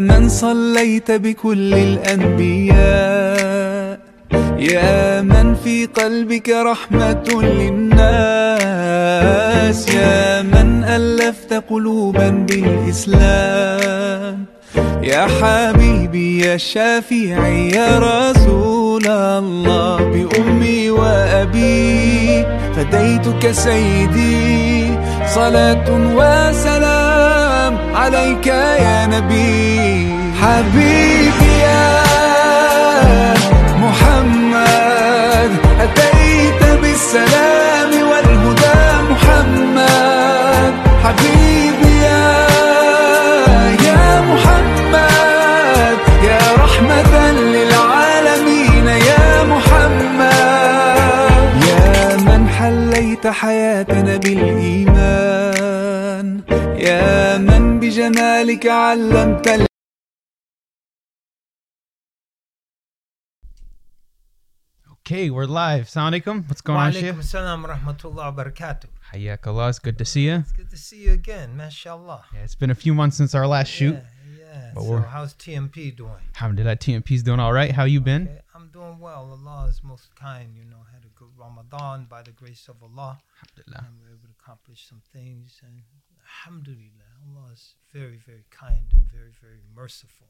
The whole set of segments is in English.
من صليت بكل الأنبياء. يا من في قلبك رحمة للناس. يا من ألفت قلوبا بالإسلام. يا حبيبي يا شافعي يا رسول الله. بأمي وأبي فديتك سيدي. صلاة وسلام عليك يا نبي. حبيبي يا محمد أتيت بالسلام والهدى محمد. حبيبي يا يا محمد يا رحمة للعالمين يا محمد. يا من حليت حياتنا بالإيمان بجمالك علمت ال- Okay, we're live. Assalamu alaikum. What's going on, Sheikh? Walaikum salam rahmatullah wa barakatuh. Hayak Allah. It's good to see you. It's good to see you again, mashallah. Yeah, it's been a few months since our last shoot. Yeah, yeah. But so we're- how's TMP doing? Alhamdulillah, TMP's doing all right. How you been? Okay, I'm doing well. Allah is most kind, you know, had a good Ramadan by the grace of Allah. Alhamdulillah. And we were able to accomplish some things and alhamdulillah, Allah is very, very kind and very, very merciful.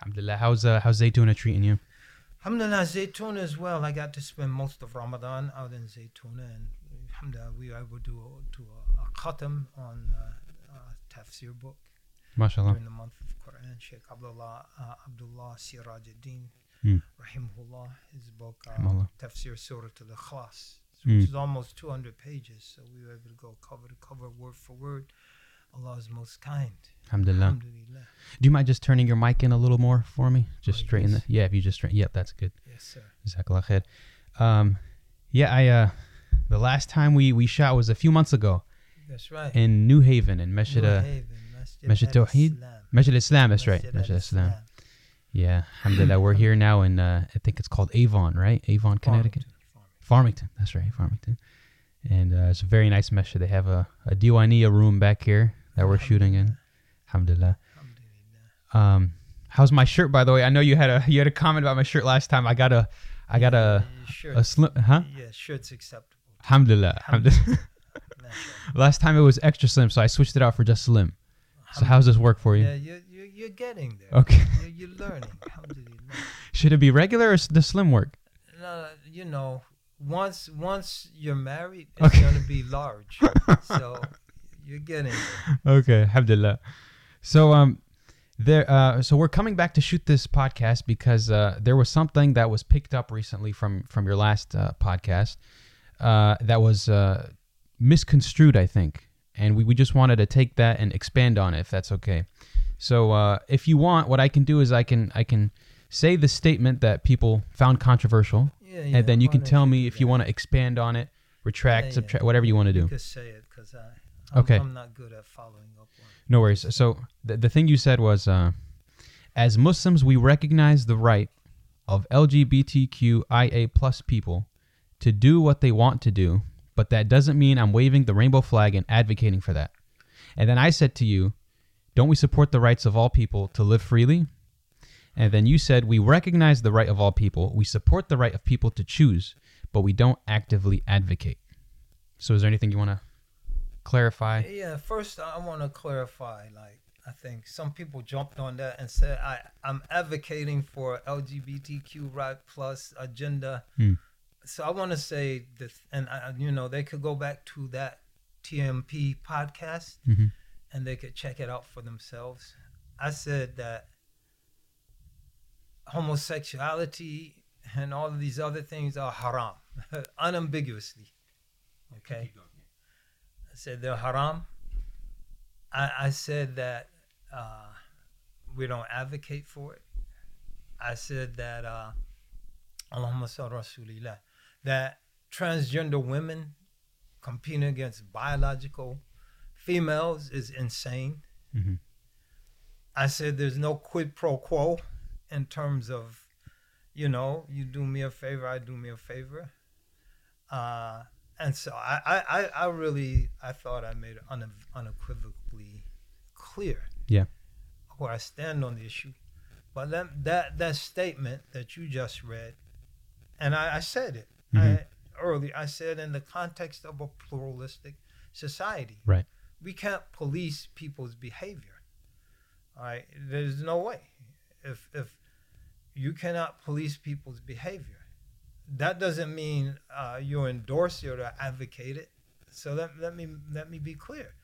Alhamdulillah. How's uh, how's Zaytuna treating you? Alhamdulillah, Zaytuna as well. I got to spend most of Ramadan out in Zaytuna, and Alhamdulillah, we were able to do a, do a, a khatam on uh, uh, tafsir book MashaAllah. during the month of Quran. Sheikh Abdullah uh, Abdullah Sirajuddin, Hmm. rahimahullah, his book uh. Tafsir Surah to the Ikhlas, Hmm. which is almost 200 pages. So we were able to go cover to cover, word for word. Allah is most kind. Alhamdulillah. Alhamdulillah. Do you mind just turning your mic in a little more for me? Just Like straighten the. Yeah, if you just straighten. Yep, that's good. Yes, sir. Jazakallah khair. Um, yeah, I uh, the last time we we shot was a few months ago That's right. in New Haven in New uh, Masjid Tawheed? Masjid Islam. That's right. Masjid Islam. Yeah, Alhamdulillah. We're here now in uh, I think it's called Avon, right? Avon, Connecticut. Farmington, Farmington. That's right, Farmington. And uh, it's a very nice masjid. They have a, a Diwaniya room back here that we're shooting in. Alhamdulillah. Alhamdulillah. Um, how's my shirt, by the way? I know you had a you had a comment about my shirt last time. I got a I got a shirt, a slim, huh? yeah, shirt's acceptable. Alhamdulillah. Alhamdulillah. Last time it was extra slim, so I switched it out for just slim. So how's this work for you? Yeah, you're, you're, you're getting there. Okay. You're, you're learning. Should it be regular or the slim work? No, you know, once once you're married, it's Okay. gonna be large. so you're getting there. okay, alhamdulillah. So um there uh so we're coming back to shoot this podcast because uh there was something that was picked up recently from from your last uh, podcast uh that was uh misconstrued I think and we, we just wanted to take that and expand on it if that's okay. So uh if you want what I can do is I can I can say the statement that people found controversial Yeah, yeah. and then you can tell me if you want to expand on it, retract, Yeah, yeah. subtract, whatever you want to do. You could say it because I. I'm, Okay. I'm not good at following up on. No worries. So the, the thing you said was, uh, as Muslims, we recognize the right of LGBTQIA plus people to do what they want to do, but that doesn't mean I'm waving the rainbow flag and advocating for that. And then I said to you, don't we support the rights of all people to live freely? And then you said, we recognize the right of all people, we support the right of people to choose, but we don't actively advocate. So is there anything you want to clarify? Yeah, first I want to clarify. Like, I think some people jumped on that and said I I'm advocating for LGBTQ right plus agenda. Hmm. So I want to say this, and I, you know they could go back to that TMP podcast Mhm. and they could check it out for themselves. I said that homosexuality and all of these other things are haram, unambiguously. Okay. I said they're haram. I, I said that uh, we don't advocate for it. I said that uh, Allahumma Rasulillah, that transgender women competing against biological females is insane. Mhm. I said there's no quid pro quo in terms of, you know, you do me a favor, I do me a favor. Uh, and so I, I, I- really I thought I made it une- unequivocally clear. Yeah. where I stand on the issue. But that that, that statement that you just read, and I, I said it Mhm. I, earlier. I said in the context of a pluralistic society, Right. we can't police people's behavior. All right, there's no way. If if you cannot police people's behavior, that doesn't mean uh, you endorse it or advocate it. So let, let me let me be clear.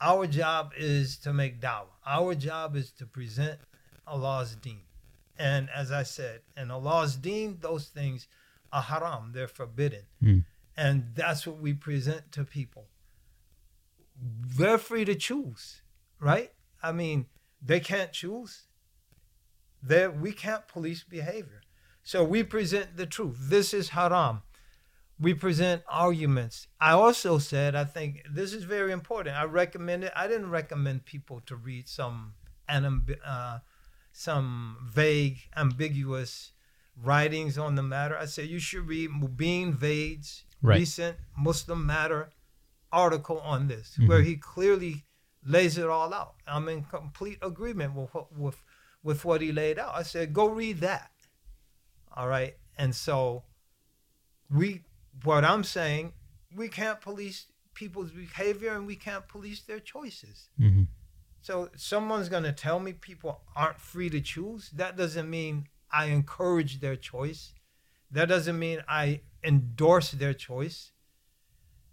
Our job is to make dawah. Our job is to present Allah's deen. And as I said, in Allah's deen, those things are haram. They're forbidden. Mm. And that's what we present to people. They're free to choose, right? I mean, they can't choose. They we can't police behavior. So we present the truth. This is haram. We present arguments. I also said, I think this is very important. I recommend it. I didn't recommend people to read some uh, some vague, ambiguous writings on the matter. I said you should read Mobeen Vaid's Right. recent Muslim Matter article on this, where he clearly lays it all out. I'm in complete agreement with with with what he laid out. I said, go read that. All right, and so we, what I'm saying, we can't police people's behavior and we can't police their choices. hmm So someone's going to tell me people aren't free to choose. That doesn't mean I encourage their choice. That doesn't mean I endorse their choice.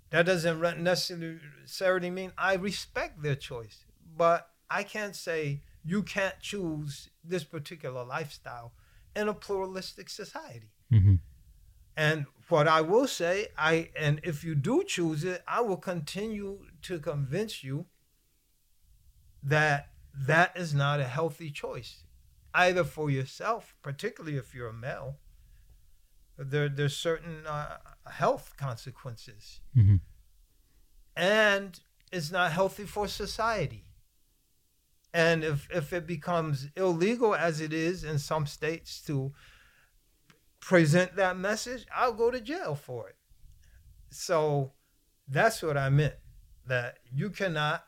That doesn't necessarily mean I respect their choice. But I can't say you can't choose this particular lifestyle in a pluralistic society. hmm And what I will say, I and if you do choose it, I will continue to convince you that that is not a healthy choice, either for yourself, particularly if you're a male. There, there's certain uh, health consequences, hmm and it's not healthy for society. And if if it becomes illegal, as it is in some states, to present that message, I'll go to jail for it. So that's what I meant. That you cannot,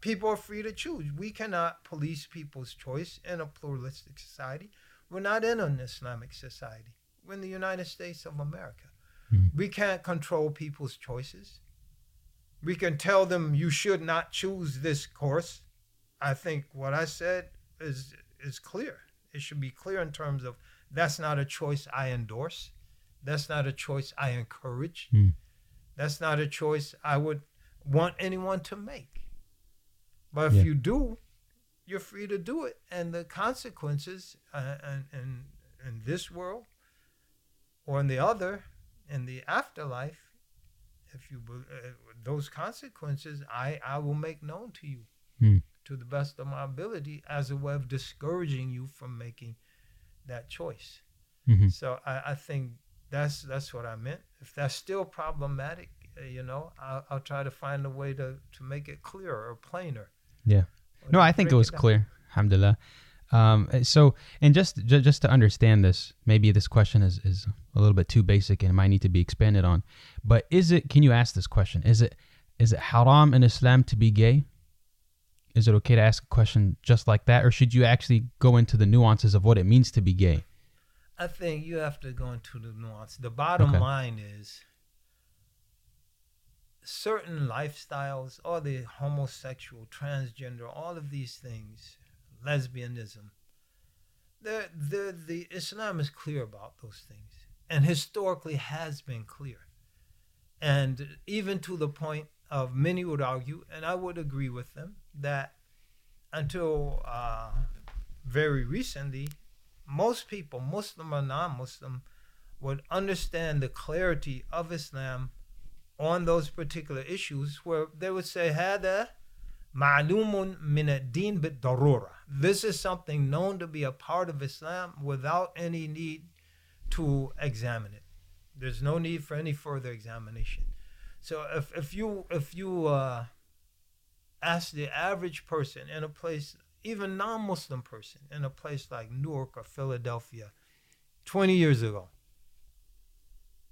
people are free to choose. We cannot police people's choice in a pluralistic society. We're not in an Islamic society. We're in the United States of America. Mhm. We can't control people's choices. We can tell them you should not choose this course. I think what I said is is clear. It should be clear in terms of that's not a choice I endorse. That's not a choice I encourage. Mm. That's not a choice I would want anyone to make. But if Yeah. you do, you're free to do it, and the consequences, uh, in, in in this world or in the other, in the afterlife, if you uh, those consequences, I I will make known to you Hmm. To the best of my ability as a way of discouraging you from making that choice. hmm So I, I think that's that's what I meant. If that's still problematic, uh, you know, I'll, I'll try to find a way to, to make it clearer or plainer. Yeah. Or No, I think it was down. clear. Alhamdulillah. Um, uh, so, and just ju- just to understand this, maybe this question is, is a little bit too basic and it might need to be expanded on. But is it? Can you ask this question? Is it is it haram in Islam to be gay? Is it okay to ask a question just like that, or should you actually go into the nuances of what it means to be gay? I think you have to go into the nuance. The bottom Okay. line is certain lifestyles, all the homosexual, transgender, all of these things, lesbianism, the the the Islam is clear about those things, and historically has been clear, and even to the point of many would argue, and I would agree with them that until uh, very recently, most people, Muslim or non-Muslim, would understand the clarity of Islam on those particular issues, where they would say, "Hada ma'lumun min ad-din bid-darura." This is something known to be a part of Islam without any need to examine it. There's no need for any further examination. So if if you if you uh, ask the average person in a place, even non-Muslim person in a place like Newark or Philadelphia, 20 years ago,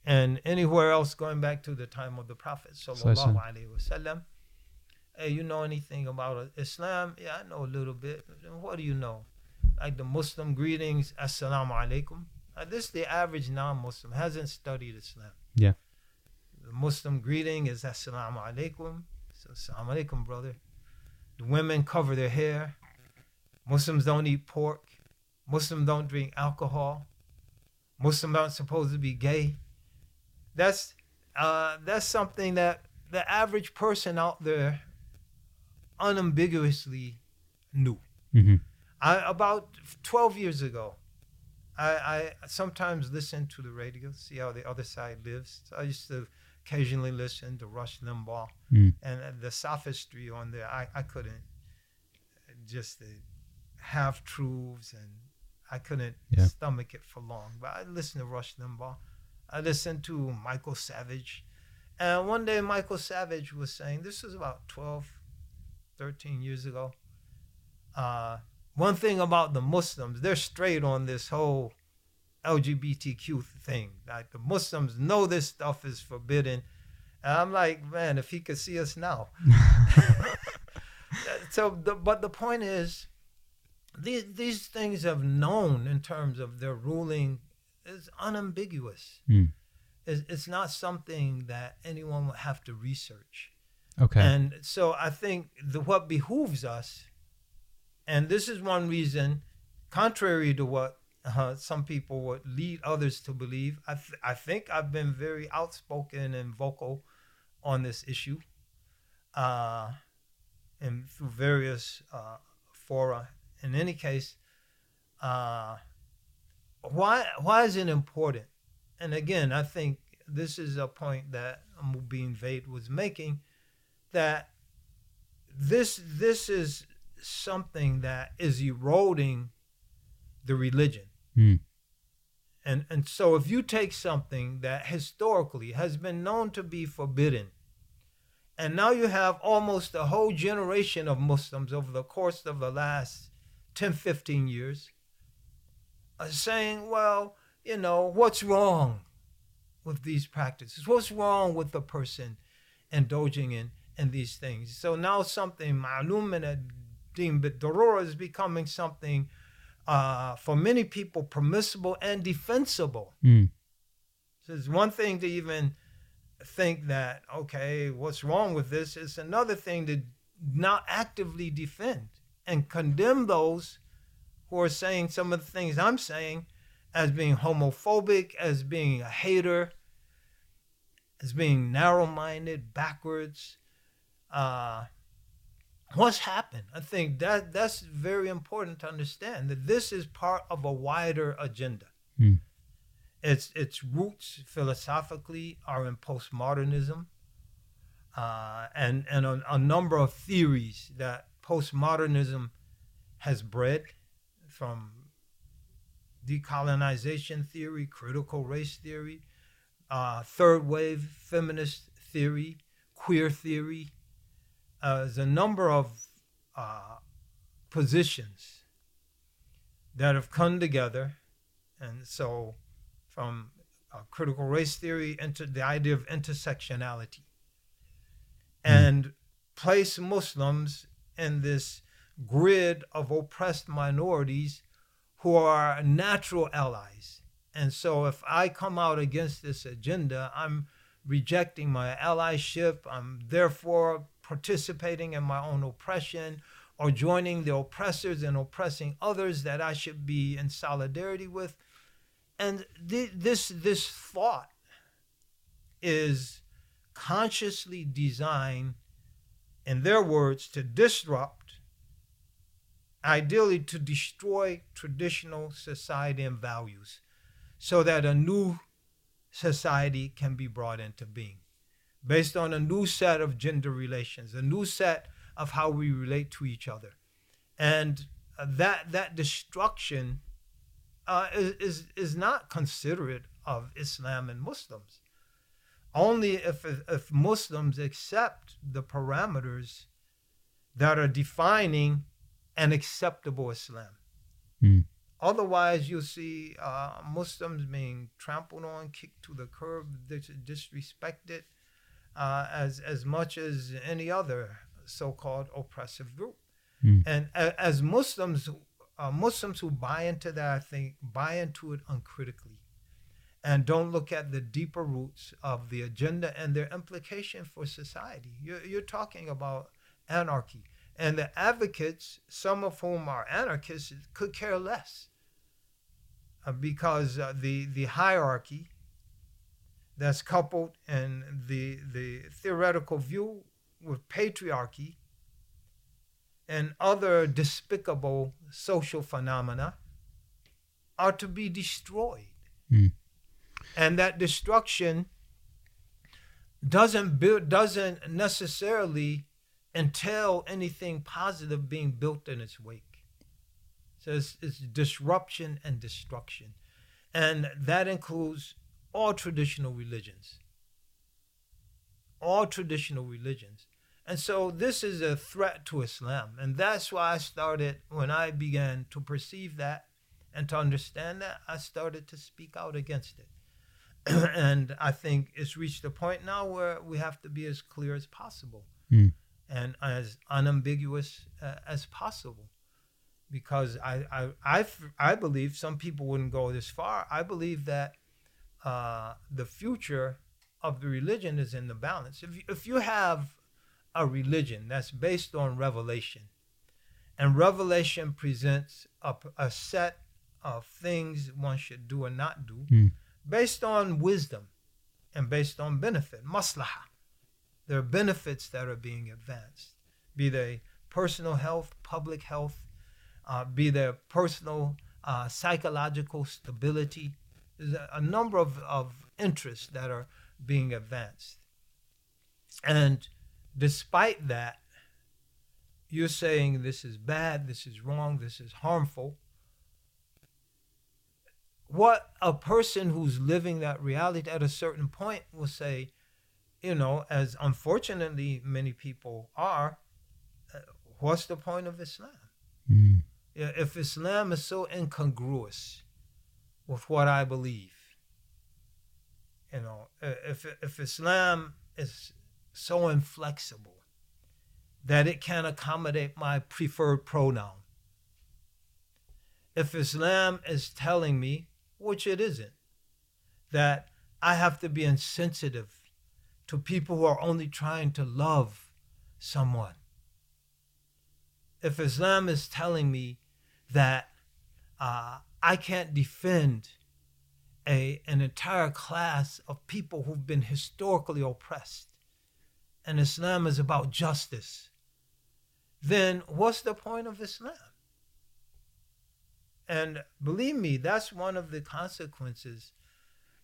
and anywhere else going back to the time of the Prophet sallallahu alaihi wasallam, hey, you know anything about Islam? Yeah, I know a little bit. What do you know? Like the Muslim greetings, Assalamu alaikum. Uh, this the average non-Muslim hasn't studied Islam. Yeah. The Muslim greeting is Assalamu alaikum. So Assalamu alaikum, brother. The women cover their hair. Muslims don't eat pork. Muslims don't drink alcohol. Muslims aren't supposed to be gay. That's uh, that's something that the average person out there unambiguously knew. Mm-hmm. I, about 12 years ago, I, I sometimes listen to the radio, see how the other side lives. So I used to occasionally listen to Rush Limbaugh Mm. and the sophistry on there. I, I couldn't just the half truths and I couldn't Yeah. stomach it for long. But I listened to Rush Limbaugh. I listened to Michael Savage. And one day Michael Savage was saying, this was about 12, 13 years ago. Uh, one thing about the Muslims, they're straight on this whole LGBTQ thing. Like the Muslims know this stuff is forbidden. And I'm like, man, if he could see us now. so, the, but the point is, these these things have known in terms of their ruling is unambiguous. Mm. It's, it's not something that anyone would have to research. Okay. And so I think the, what behooves us, and this is one reason, contrary to what uh, some people would lead others to believe, I, th- I think I've been very outspoken and vocal on this issue uh, and through various uh, fora. In any case, uh, why, why is it important? And again, I think this is a point that Mobeen Vaid was making that this this is something that is eroding the religion. Mm. And and so if you take something that historically has been known to be forbidden, and now you have almost a whole generation of Muslims over the course of the last 10, 15 years are saying, well, you know, what's wrong with these practices? What's wrong with the person indulging in, in these things? So now something, ma'lum min ad-din is becoming something uh, for many people permissible and defensible. Mm. So it's one thing to even think that, okay, what's wrong with this? It's another thing to not actively defend and condemn those who are saying some of the things I'm saying as being homophobic, as being a hater, as being narrow minded, backwards. Uh, what's happened? I think that that's very important to understand that this is part of a wider agenda. Hmm. Its its roots philosophically are in postmodernism, uh, and and a, a number of theories that postmodernism has bred, from decolonization theory, critical race theory, uh, third wave feminist theory, queer theory. Uh, there's a number of uh, positions that have come together, and so from uh, critical race theory into the idea of intersectionality, and place Muslims in this grid of oppressed minorities who are natural allies. And so if I come out against this agenda, I'm rejecting my allyship. I'm therefore participating in my own oppression or joining the oppressors and oppressing others that I should be in solidarity with. And th- this this thought is consciously designed, in their words, to disrupt ideally to destroy traditional society and values so that a new society can be brought into being based on a new set of gender relations a new set of how we relate to each other and uh, that that destruction uh, is, is is not considerate of Islam and Muslims only if if Muslims accept the parameters that are defining an acceptable Islam. Mm. Otherwise, you'll see uh, Muslims being trampled on, kicked to the curb, dis- disrespected, uh, as as much as any other so-called oppressive group. Hmm. And a, as Muslims, uh, Muslims who buy into that, I think, buy into it uncritically, and don't look at the deeper roots of the agenda and their implication for society. You're, you're talking about anarchy, and the advocates, some of whom are anarchists, could care less, uh, because uh, the the hierarchy that's coupled in the the theoretical view with patriarchy and other despicable social phenomena are to be destroyed. Mm. And that destruction doesn't build doesn't necessarily entail anything positive being built in its wake. So it's, it's disruption and destruction. And that includes all traditional religions. All traditional religions. And so this is a threat to Islam. And that's why I started, when I began to perceive that and to understand that, I started to speak out against it. and I think it's reached a point now where we have to be as clear as possible Mm. and as unambiguous uh, as possible. Because I, I, I, I believe some people wouldn't go this far. I believe that uh, the future of the religion is in the balance. If you, if you have a religion that's based on revelation, and revelation presents a, a set of things one should do and not do Mm. based on wisdom and based on benefit, maslaha. There are benefits that are being advanced, be they personal health, public health, uh, be they personal uh, psychological stability. There's a, number of, of interests that are being advanced. And despite that, you're saying this is bad, this is wrong, this is harmful. What a person who's living that reality at a certain point will say, you know, as unfortunately many people are, uh, what's the point of Islam? Mm. Yeah, if Islam is so incongruous with what I believe, you know, if if Islam is so inflexible that it can accommodate my preferred pronoun, if Islam is telling me, which it isn't, that I have to be insensitive to people who are only trying to love someone, if Islam is telling me that uh, I can't defend a, an entire class of people who've been historically oppressed, and Islam is about justice, then what's the point of Islam? And believe me, that's one of the consequences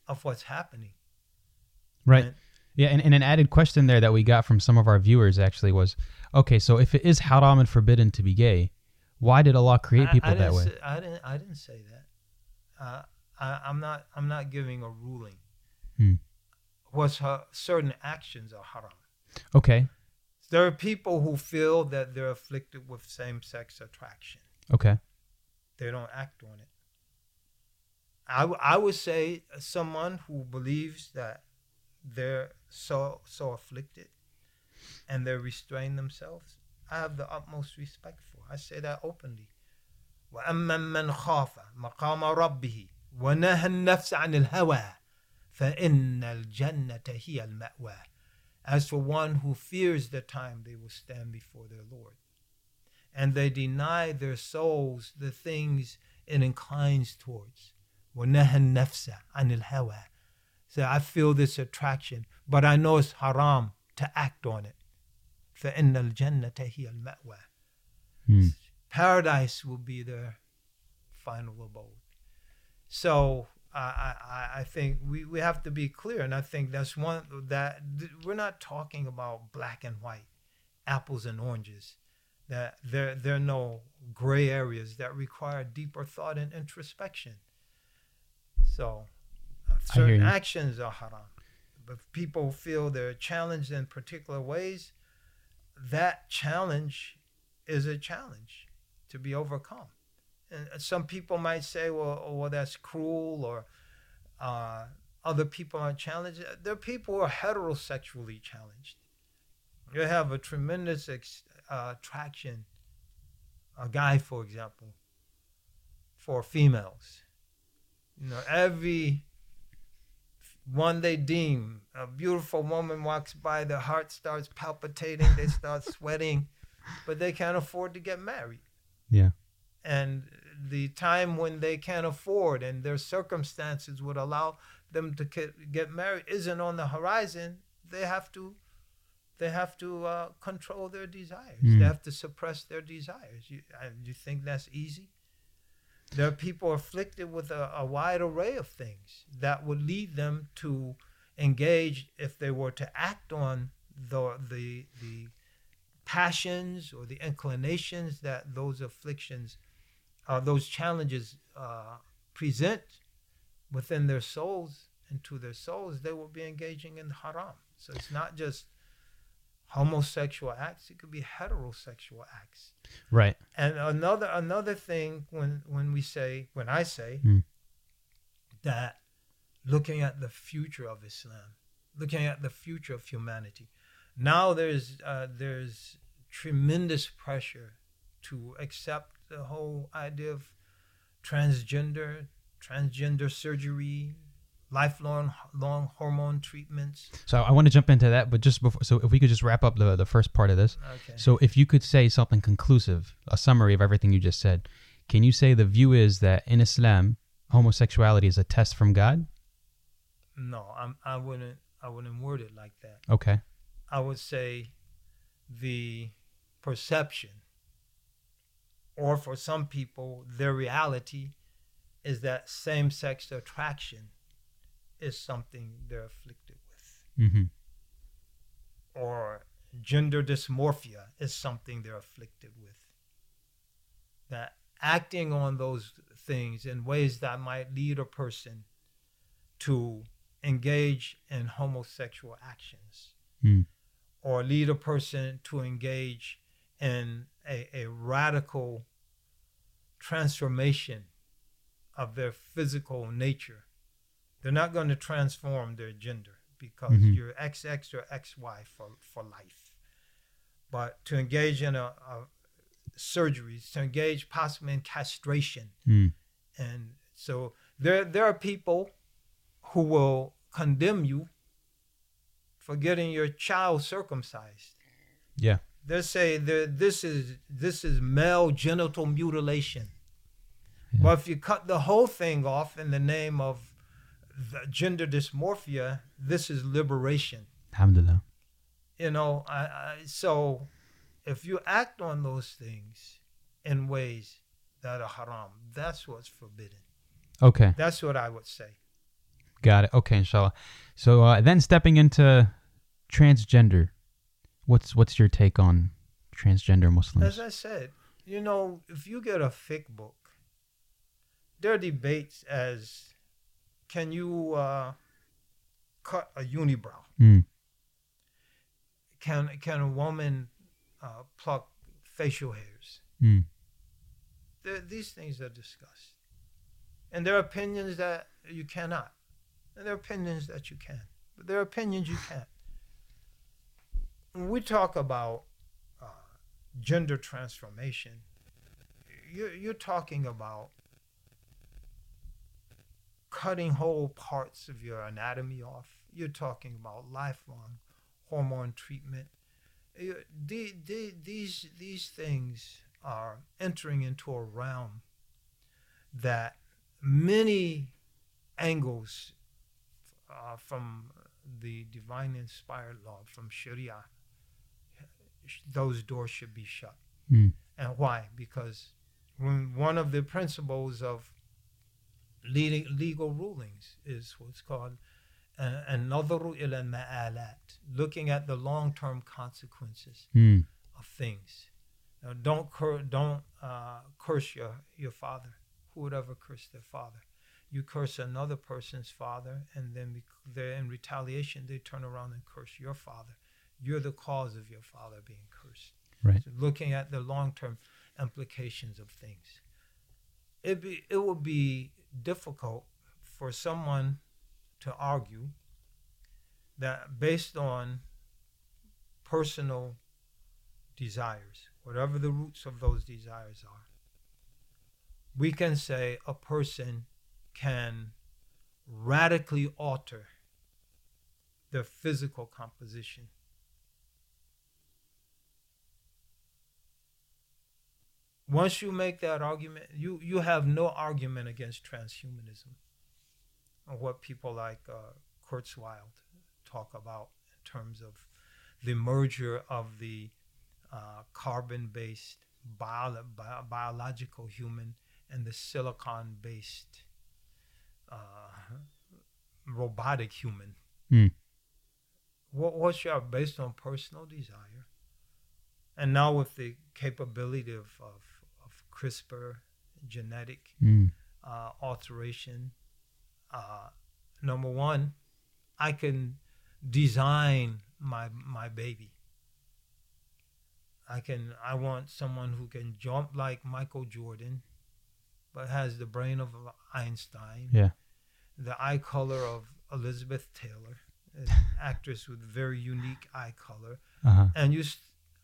of what's happening. Right. And- Yeah, and, and an added question there that we got from some of our viewers actually was, okay, so if it is haram and forbidden to be gay, why did Allah create I- people I that way? Say, I didn't. I didn't say that. Uh, I, I'm not. I'm not giving a ruling. Hmm. What's ha- certain actions are haram. Okay, There are people who feel that they're afflicted with same-sex attraction. okay, They don't act on it. I, w- I would say someone who believes that they're so so afflicted and they restrain themselves. I have the utmost respect for. I say that openly. وأما من خاف مقام ربه ونهى النفس عن الهوى فإن الجنة هي المأوى. As for one who fears the time they will stand before their Lord, and they deny their souls the things it inclines towards. ونهى النفس عن الهوى. So I feel this attraction, but I know it's haram to act on it. فإن الجنة هي المأوى. Hmm. Paradise will be their final abode. So I, I, I think we, we have to be clear, and I think that's one that th- we're not talking about black and white, apples and oranges. That there there are no gray areas that require deeper thought and introspection. So uh, I hear certain you. actions are haram. But if people feel they're challenged in particular ways, that challenge is a challenge to be overcome. And some people might say, well, oh, well that's cruel, or uh, other people are challenged. There are people who are heterosexually challenged. You have a tremendous ex- uh, attraction. A guy, for example, for females. You know, every one they deem a beautiful woman walks by, their heart starts palpitating, they start sweating, but they can't afford to get married. Yeah. And the time when they can't afford and their circumstances would allow them to get, get married isn't on the horizon. They have to they have to uh, control their desires. Mm. They have to suppress their desires. You, uh, you think that's easy? There are people afflicted with a, a wide array of things that would lead them to engage if they were to act on the the the passions or the inclinations that those afflictions, uh, those challenges uh, present within their souls and to their souls, they will be engaging in haram. So it's not just homosexual acts; it could be heterosexual acts. Right. And another another thing when when we say when I say Mm. that looking at the future of Islam, looking at the future of humanity, now there's uh, there's tremendous pressure to accept the whole idea of transgender, transgender surgery, lifelong long hormone treatments. So I want to jump into that, but just before, so if we could just wrap up the the first part of this. Okay. So if you could say something conclusive, a summary of everything you just said, can you say the view is that in Islam, homosexuality is a test from God? no, I'm, I wouldn't I wouldn't word it like that. Okay. I would say the perception, or for some people, their reality is that same sex attraction is something they're afflicted with, Mm-hmm. or gender dysmorphia is something they're afflicted with. That acting on those things in ways that might lead a person to engage in homosexual actions Mm. or lead a person to engage in a, a radical transformation of their physical nature. They're not going to transform their gender because Mhm. you're XX or XY for, for life. But to engage in a, a surgeries, to engage possibly in castration, Mm. and so there there are people who will condemn you for getting your child circumcised. Yeah. They say that this is this is male genital mutilation. Yeah. But if you cut the whole thing off in the name of gender dysmorphia, this is liberation. Alhamdulillah. You know, I, I so if you act on those things in ways that are haram, that's what's forbidden. Okay. That's what I would say. Got it. Okay, inshallah. So uh, then stepping into transgender, what's what's your take on transgender Muslims? As I said, you know, if you get a fiqh book, there are debates as can you uh, cut a unibrow? Mm. Can can a woman uh, pluck facial hairs? Mm. There, these things are discussed, and there are opinions that you cannot, and there are opinions that you can, but there are opinions you can't. When we talk about uh, gender transformation, you're, you're talking about cutting whole parts of your anatomy off. You're talking about lifelong hormone treatment. You- the- the- These these things are entering into a realm that many angles uh, from the divine inspired law, from Sharia, those doors should be shut. Mm. And why? Because when one of the principles of legal rulings is what's called uh, an-nadharu ila ma'alat, looking at the long-term consequences Mm. of things. Now, don't cur- don't uh, curse your, your father. Who would ever curse their father? You curse another person's father, and then they're in retaliation, they turn around and curse your father. You're the cause of your father being cursed. Right. So looking at the long-term implications of things, it be it would be difficult for someone to argue that based on personal desires, whatever the roots of those desires are, we can say a person can radically alter their physical composition. Once you make that argument, you, you have no argument against transhumanism or what people like uh, Kurzweil talk about in terms of the merger of the uh, carbon-based bio- bio- biological human and the silicon-based uh, robotic human. Hmm. What, what's your based on personal desire, and now with the capability of, of CRISPR, genetic Mm. uh, alteration. Uh, number one, I can design my my baby. I can. I want someone who can jump like Michael Jordan, but has the brain of Einstein. Yeah. The eye color of Elizabeth Taylor, an actress with very unique eye color Uh huh. and you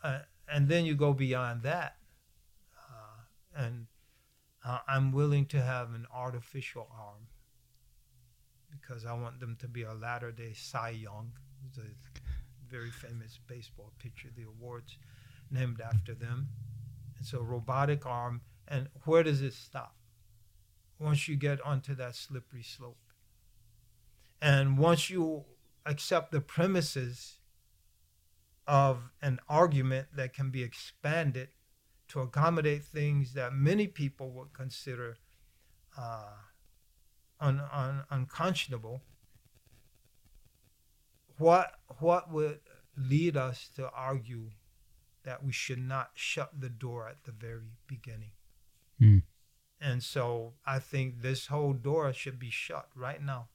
uh, and then you go beyond that and uh, i'm willing to have an artificial arm because i want them to be a latter day cy young a very famous baseball pitcher the awards named after them. And so robotic arm and where does it stop? Once you get onto that slippery slope. And once you accept the premises of an argument that can be expanded to accommodate things that many people would consider uh, un, un, unconscionable, what what would lead us to argue that we should not shut the door at the very beginning? Mm. And so I think this whole door should be shut right now.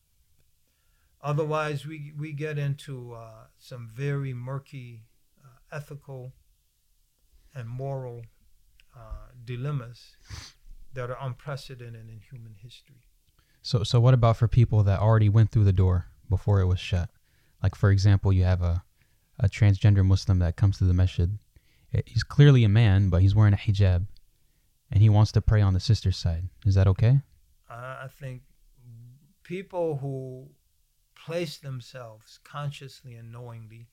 Otherwise, we, we get into uh, some very murky uh, ethical and moral uh, dilemmas that are unprecedented in human history. So, so what about for people that already went through the door before it was shut? Like, for example, you have a, a transgender Muslim that comes to the masjid. Eh, He's clearly a man, but he's wearing a hijab, and he wants to pray on the sister's side. Is that okay? Uh, I think people who place themselves consciously and knowingly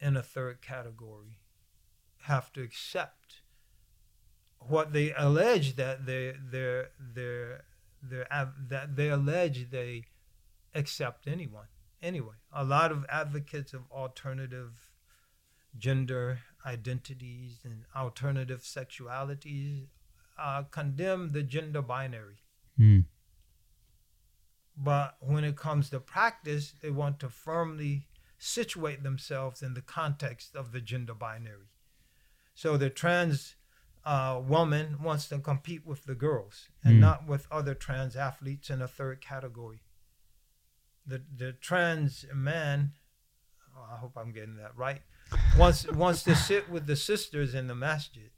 in a third category have to accept what they allege that they they they they that they allege they accept anyone anyway a lot of advocates of alternative gender identities and alternative sexualities uh, condemn the gender binary Mm. but when it comes to practice, they want to firmly situate themselves in the context of the gender binary. So the trans uh, woman wants to compete with the girls and Mm. not with other trans athletes in a third category. The the trans man, oh, I hope I'm getting that right, wants wants to sit with the sisters in the masjid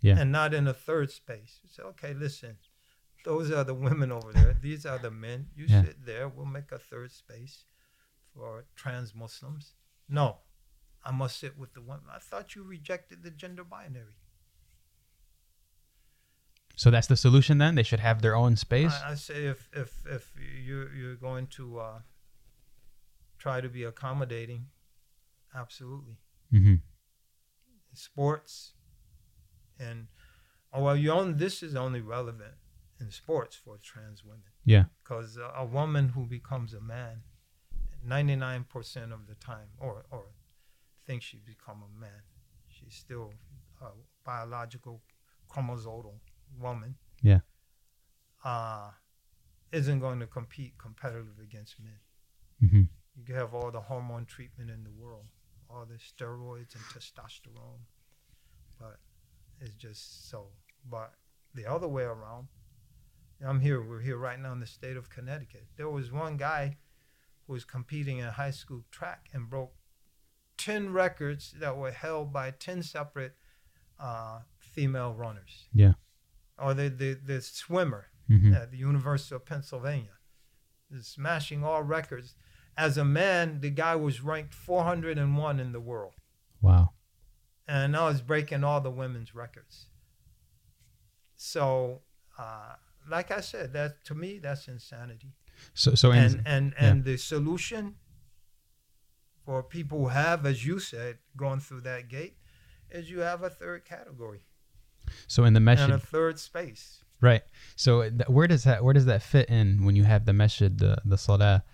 Yeah. and not in a third space. Say, okay, listen, those are the women over there. These are the men. You Yeah. sit there. We'll make a third space for trans Muslims. No, I must sit with the women. I thought you rejected the gender binary. So that's the solution then? They should have their own space? I, I say if if if you you're going to uh, try to be accommodating, absolutely. mm-hmm. sports and oh well you only this is only relevant in sports for trans women Yeah. because a, a woman who becomes a man 99% of the time or or thinks she become a man she's still a biological chromosomal woman Yeah. uh isn't going to compete competitively against men Mm-hmm. you can have all the hormone treatment in the world, all the steroids and testosterone, but it's just so. But the other way around, I'm here. We're here right now in the state of Connecticut. There was one guy who was competing in high school track and broke ten records that were held by ten separate uh, female runners. Yeah. Or the the, the swimmer Mm-hmm. at the University of Pennsylvania. Is smashing all records. As a man, the guy was ranked 401 in the world. Wow. and now it's breaking all the women's records. So, uh, like I said, that to me that's insanity. So so in, and and and the solution for people who have, as you said, gone through that gate, is you have a third category so in the and a third space. right? So th- where does that where does that fit in when you have the masjid, the the salah,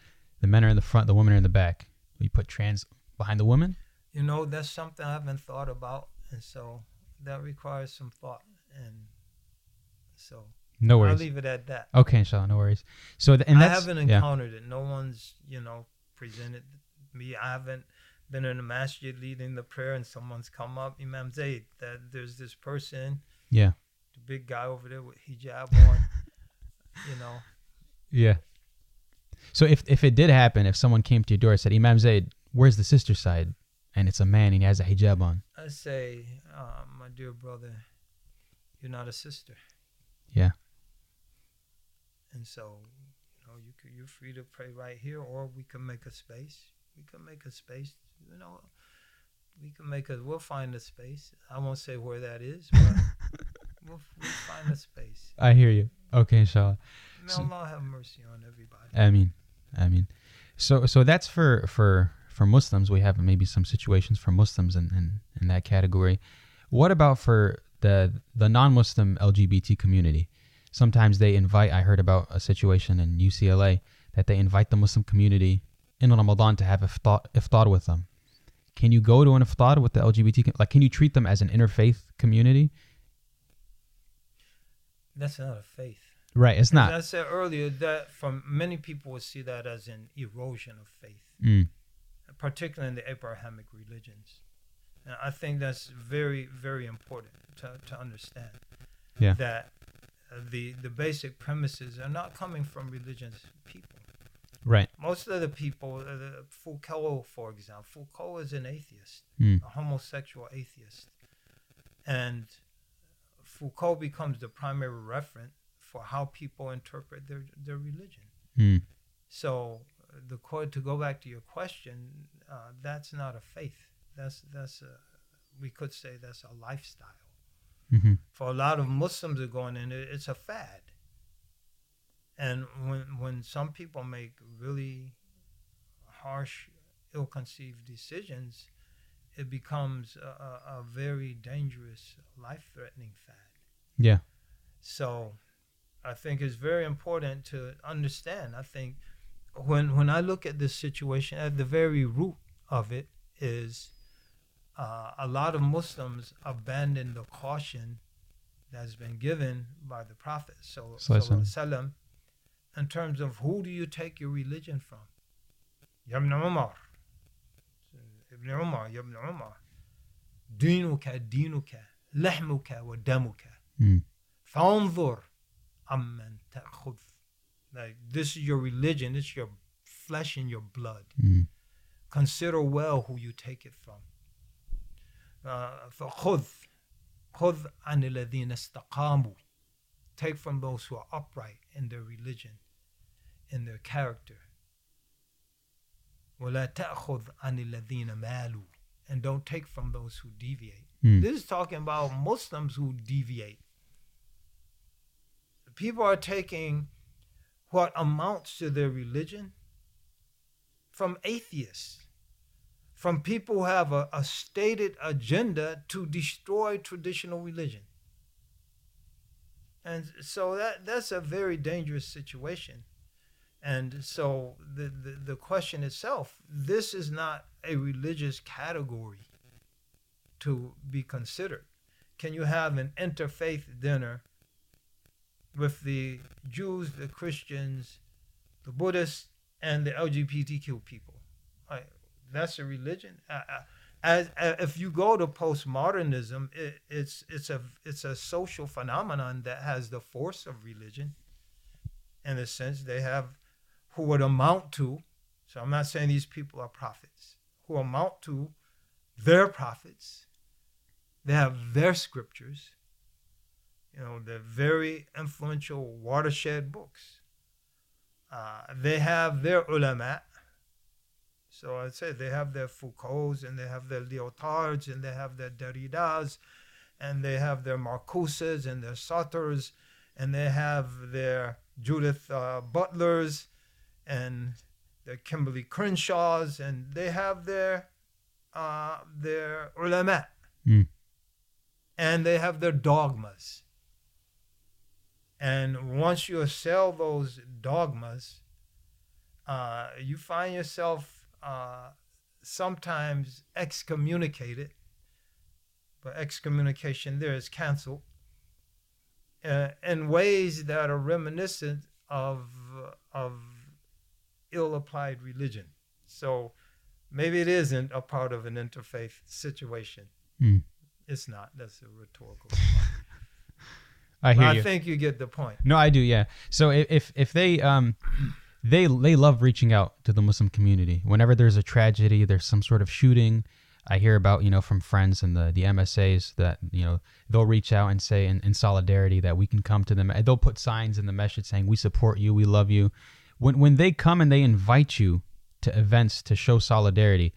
the men are in the front, the women are in the back. You put trans behind the women. You know, that's something I haven't thought about, and so that requires some thought. And so No worries. I'll leave it at that. Okay, inshallah, no worries. So th- and I haven't yeah. encountered it. No one's, you know, presented me. I haven't been in a masjid leading the prayer and someone's come up, Imam Zaid, that there's this person, Yeah. the big guy over there with hijab on, you know. Yeah. So if if it did happen, if someone came to your door and said, Imam Zaid, where's the sister side? And it's a man and he has a hijab on. I say, uh, my dear brother, you're not a sister. Yeah. And so, you know, you could, you're free to pray right here, or we can make a space. We can make a space. You know, we can make a. We'll find a space. I won't say where that is, but we'll, we'll find a space. I hear you. Okay, inshallah. May So- Allah have mercy on everybody. I mean, I mean, so so that's for for for Muslims. We have maybe some situations for Muslims in in, in that category. What about for the the non-Muslim LGBT community? Sometimes they invite. I heard about a situation in UCLA that they invite the Muslim community in Ramadan to have iftar, iftar with them. Can you go to an iftar with the LGBT? Like, can you treat them as an interfaith community? That's not a faith. Right. It's As not. I said earlier, that from many people would see that as an erosion of faith. Mm, particularly in the Abrahamic religions. And I think that's very, very important to, to understand. Yeah. That the the basic premises are not coming from religious people. Right. Most of the people, uh, the Foucault, for example, Foucault is an atheist, Mm, a homosexual atheist, and Foucault becomes the primary reference for how people interpret their their religion. mm, So uh, the court to go back to your question, uh, that's not a faith. That's that's a we could say that's a lifestyle. hmm For a lot of Muslims are going in, it's a fad. And when when some people make really harsh, ill-conceived decisions, it becomes a, a, a very dangerous, life-threatening fad. Yeah. So I think it's very important to understand. I think when when I look at this situation, at the very root of it is uh, a lot of Muslims abandon the caution that's been given by the Prophet so, Sallallahu sallam, in terms of who do you take your religion from? Ya Ibn Umar. Ibn Umar, Ya Ibn Umar. دينك دينك لحمك ودمك Mm. فانظر عمن تأخذ like this is your religion it's your flesh and your blood Mm. consider well who you take it from uh, فخذ خذ عن الذين استقاموا Take from those who are upright in their religion, in their character. And don't take from those who deviate. Mm. This is talking about Muslims who deviate. People are taking what amounts to their religion from atheists, from people who have a, a stated agenda to destroy traditional religion. And so that that's a very dangerous situation. And so the, the, the question itself, this is not a religious category to be considered. Can you have an interfaith dinner with the Jews, the Christians, the Buddhists, and the LGBTQ people? That's a religion. As, uh, if you go to postmodernism, it, it's it's a it's a social phenomenon that has the force of religion. In a sense, they have who would amount to. So I'm not saying these people are prophets. Who amount to their prophets. They have their scriptures. You know, they're very influential watershed books. Uh, they have their ulama. So I said they have their Foucaults and they have their Lyotards and they have their Derridas and they have their Marcuses and their Sartres and they have their Judith uh, Butlers and their Kimberly Crenshaws and they have their uh, their ulama Mm. and they have their dogmas. And once you sell those dogmas, uh, you find yourself uh, sometimes excommunicated, but excommunication there is canceled uh, in ways that are reminiscent of of ill applied religion. So maybe it isn't a part of an interfaith situation. Mm. It's not. That's a rhetorical. I But hear I you. think you get the point. No, I do. Yeah. So if if they um they they love reaching out to the Muslim community whenever there's a tragedy, there's some sort of shooting. I hear about you know from friends and the the MSAs that you know they'll reach out and say in, in solidarity that we can come to them. They'll put signs in the message saying we support you, we love you. When when they come and they invite you to events to show solidarity.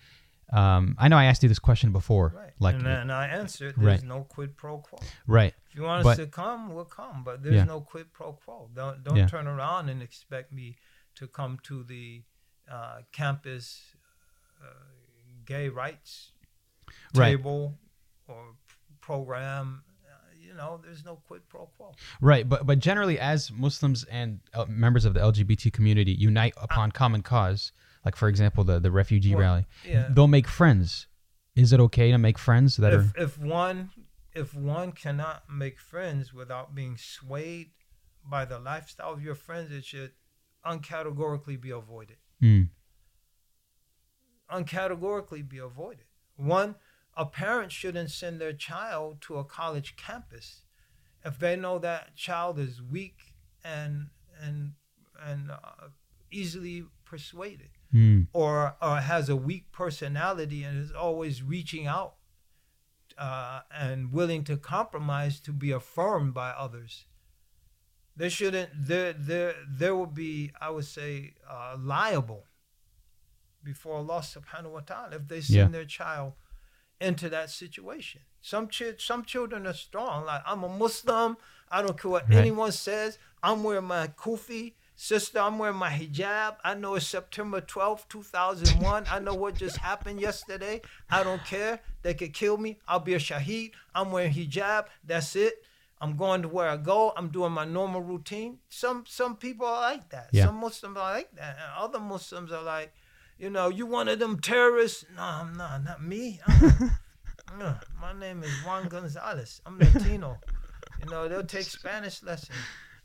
Um, I know I asked you this question before, Right. like and, then I answered, Right. there's no quid pro quo. right, If you want us But- to come, we'll come. But there's Yeah. no quid pro quo. Don't don't Yeah. turn around and expect me to come to the uh, campus uh, gay rights Right. table or program. Uh, you know, there's no quid pro quo. Right, but but generally, as Muslims and uh, members of the LGBT community unite upon common cause, like for example the the refugee Well, rally, yeah. they'll make friends. Is it okay to make friends that are if, if one if one cannot make friends without being swayed by the lifestyle of your friends, it should uncategorically be avoided. Mm, Uncategorically be avoided. One, a parent shouldn't send their child to a college campus if they know that child is weak and and and uh, easily persuaded mm, or or has a weak personality and is always reaching out uh, and willing to compromise to be affirmed by others. They shouldn't. There, there, there will be, I would say, uh, liable before Allah Subhanahu wa Taala if they send Yeah. their child into that situation. Some chi- some children are strong. Like I'm a Muslim. I don't care what Right. anyone says. I'm wearing my kufi. Sister, I'm wearing my hijab. I know it's September 12th, 2001. I know what just happened yesterday. I don't care. They could kill me. I'll be a shaheed. I'm wearing hijab. That's it. I'm going to where I go. I'm doing my normal routine. Some some people are like that. Yeah. Some Muslims are like that. And other Muslims are like, you know, you one of them terrorists. No, I'm not. Not me. No, my name is Juan Gonzalez. I'm Latino. You know, they'll take Spanish lessons.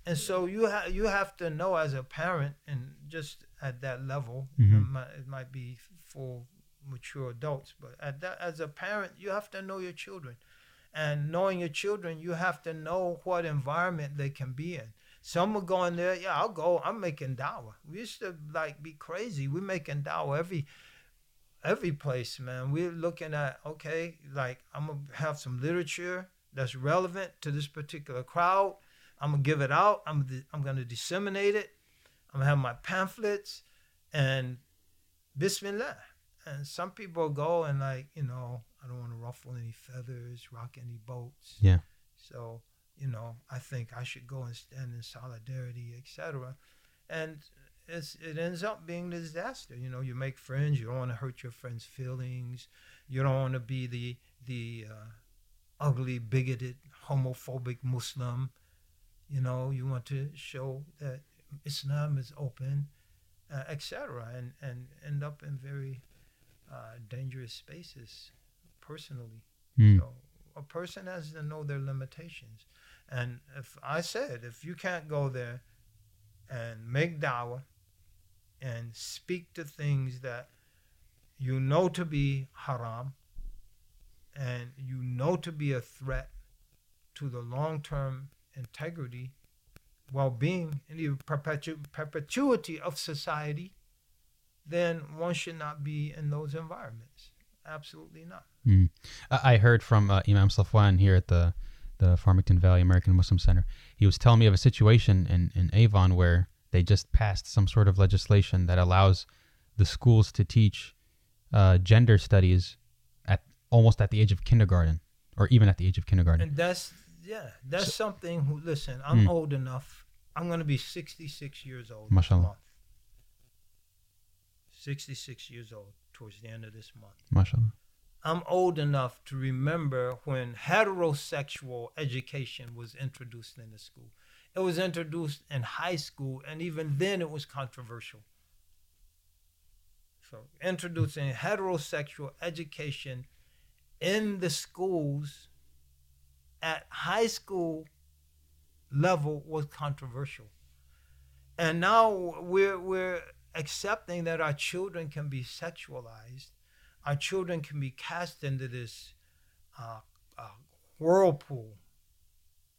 And so you have you have to know as a parent, and just at that level, Mhm. it, might, it might be for mature adults, but at that as a parent, you have to know your children, and knowing your children, you have to know what environment they can be in. Some are going there, yeah, I'll go. I'm making dawah. We used to like be crazy. We're making dawah every every place, man. We're looking at okay, like I'm gonna have some literature that's relevant to this particular crowd. I'm gonna give it out. I'm I'm gonna disseminate it. I'm gonna have my pamphlets and Bismillah. And some people go and like you know I don't want to ruffle any feathers, rock any boats. Yeah. So you know I think I should go and stand in solidarity, etc. And it's, it ends up being a disaster. You know, you make friends. You don't want to hurt your friends' feelings. You don't want to be the the uh, ugly, bigoted, homophobic Muslim. You know, you want to show that Islam is open, uh, etc. And and end up in very uh, dangerous spaces personally. mm. So a person has to know their limitations. And if I said, if you can't go there and make dawah and speak to things that you know to be haram and you know to be a threat to the long term integrity, well being, and the perpetu- perpetuity of society, then one should not be in those environments. Absolutely not. Mm. I heard from uh, Imam Safwan here at the the Farmington Valley American Muslim Center. He was telling me of a situation in, in Avon where they just passed some sort of legislation that allows the schools to teach uh, gender studies at almost at the age of kindergarten, or even at the age of kindergarten. And that's yeah, that's something. Who listen? I'm Hmm. old enough. I'm gonna be 66 years old Mashallah. this month. 66 years old towards the end of this month. Mashallah. I'm old enough to remember when heterosexual education was introduced in the school. It was introduced in high school, and even then it was controversial. So, introducing heterosexual education in the schools at high school level was controversial. And now we're, we're accepting that our children can be sexualized our children can be cast into this uh, uh, whirlpool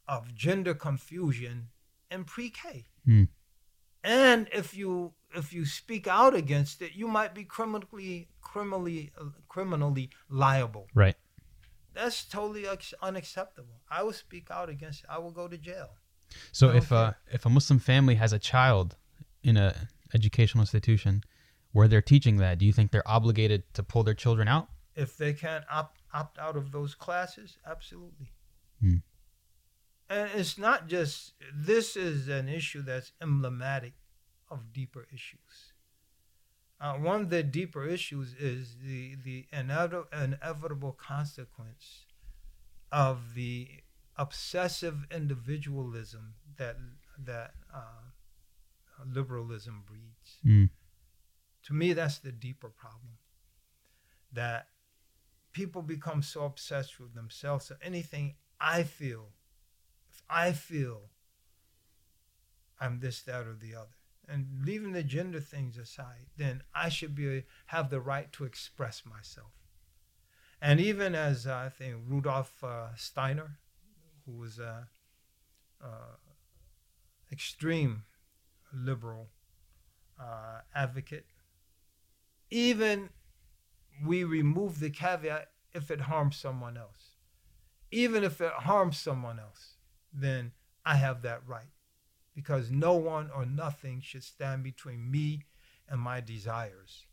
of gender confusion in pre-K. Hmm. And if you if you speak out against it, you might be criminally criminally uh, criminally liable. Right. That's totally unacceptable. I will speak out against it. I will go to jail. So if uh, if a Muslim family has a child in a educational institution where they're teaching that, do you think they're obligated to pull their children out? If they can't opt opt out of those classes, absolutely. Hmm. And it's not just this is an issue that's emblematic of deeper issues. Uh, one of the deeper issues is the the inev- inevitable consequence of the obsessive individualism that that uh, liberalism breeds Mm. To me that's the deeper problem that people become so obsessed with themselves. So anything i feel if i feel i'm this that or the other and leaving the gender things aside then i should be have the right to express myself. And even as uh, i think rudolf uh, steiner who was a uh, extreme liberal uh, advocate even we remove the caveat if it harms someone else. Even if it harms someone else, then I have that right. Because no one or nothing should stand between me and my desires.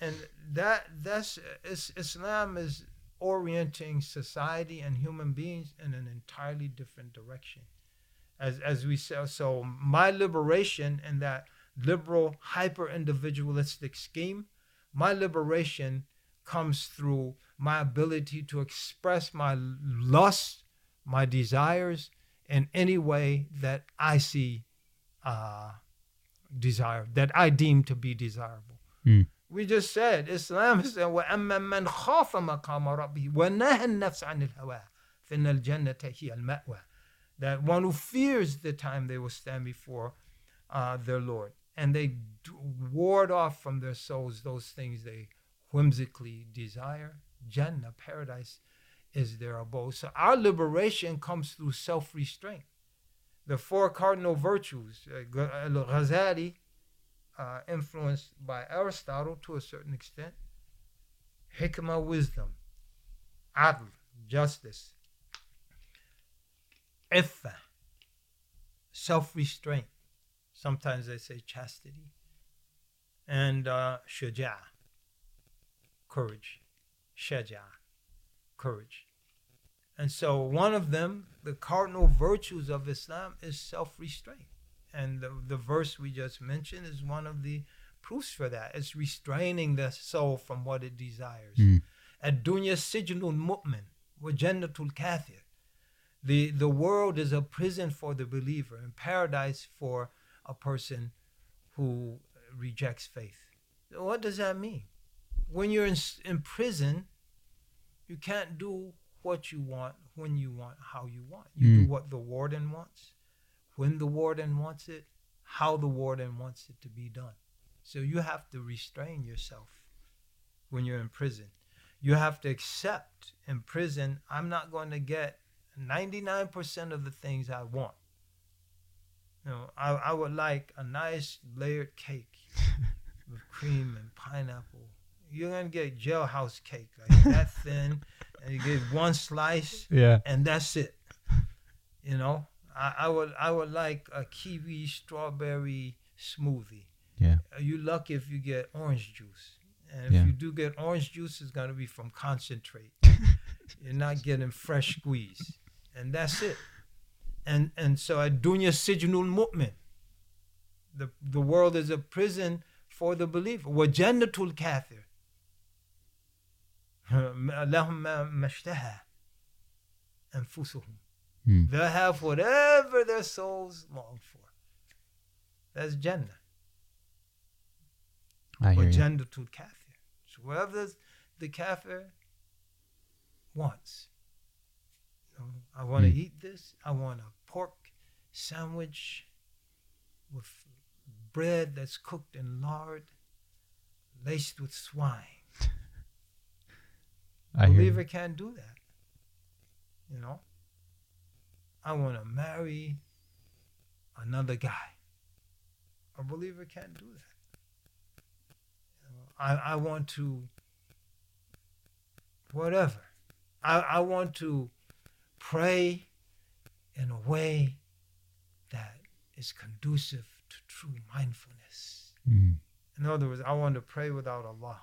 And that that's is, Islam is orienting society and human beings in an entirely different direction. As as we say, so my liberation in that liberal hyper individualistic scheme my liberation comes through my ability to express my lust, my desires in any way that I see uh, desire, that I deem to be desirable. Hmm. We just said Islam said وَأَمَّا مَنْ خَافَ مَقَامَ رَبِّهِ وَنَهَى النَّفْسَ عَنِ الْهَوَىٰ فِإِنَّ الْجَنَّةَ هِيَ الْمَأْوَىٰ That one who fears the time they will stand before uh, their Lord and they ward off from their souls those things they whimsically desire. Jannah, paradise, is their abode. So our liberation comes through self restraint. The four cardinal virtues, uh, Al Ghazali, uh, influenced by Aristotle to a certain extent, hikmah, wisdom, adl, justice, iffa, self restraint. Sometimes they say chastity. And uh, shaja, courage. Shaja, courage. And so one of them, the cardinal virtues of Islam, is self restraint. And the, the verse we just mentioned is one of the proofs for that. It's restraining the soul from what it desires. Mm. Ad-dunya sijnul mu'min wa jannatul kafir. The, the world is a prison for the believer and paradise for a person who rejects faith. What does that mean? When you're in, in prison, you can't do what you want, when you want, how you want. You do Mm. what the warden wants, when the warden wants it, how the warden wants it to be done. So you have to restrain yourself when you're in prison. You have to accept in prison, I'm not going to get 99% of the things I want. You know, I, I would like a nice layered cake with cream and pineapple. You're gonna get jailhouse cake, like that thin, and you get one slice, Yeah. and that's it. You know, I, I would I would like a kiwi strawberry smoothie. Yeah. Uh, You lucky if you get orange juice, And if Yeah. you do get orange juice, it's going to be from concentrate. You're not getting fresh squeeze. And that's it and and so dunya sijnul mu'min. The the world is a prison for the believer. Wa jannatul kafir. Lahum mashtaha anfusuhum. They have whatever their souls long for. That's jannah. Wa jannatul kafir. So wherever the kafir wants. I want to mm. eat this. I want to pork sandwich with bread that's cooked in lard, laced with swine. I hear believer can't do that. You know? I want to marry another guy. A believer can't do that. You know, I, I want to, whatever. I, I want to pray in a way that is conducive to true mindfulness. Hmm. In other words, I want to pray without Allah.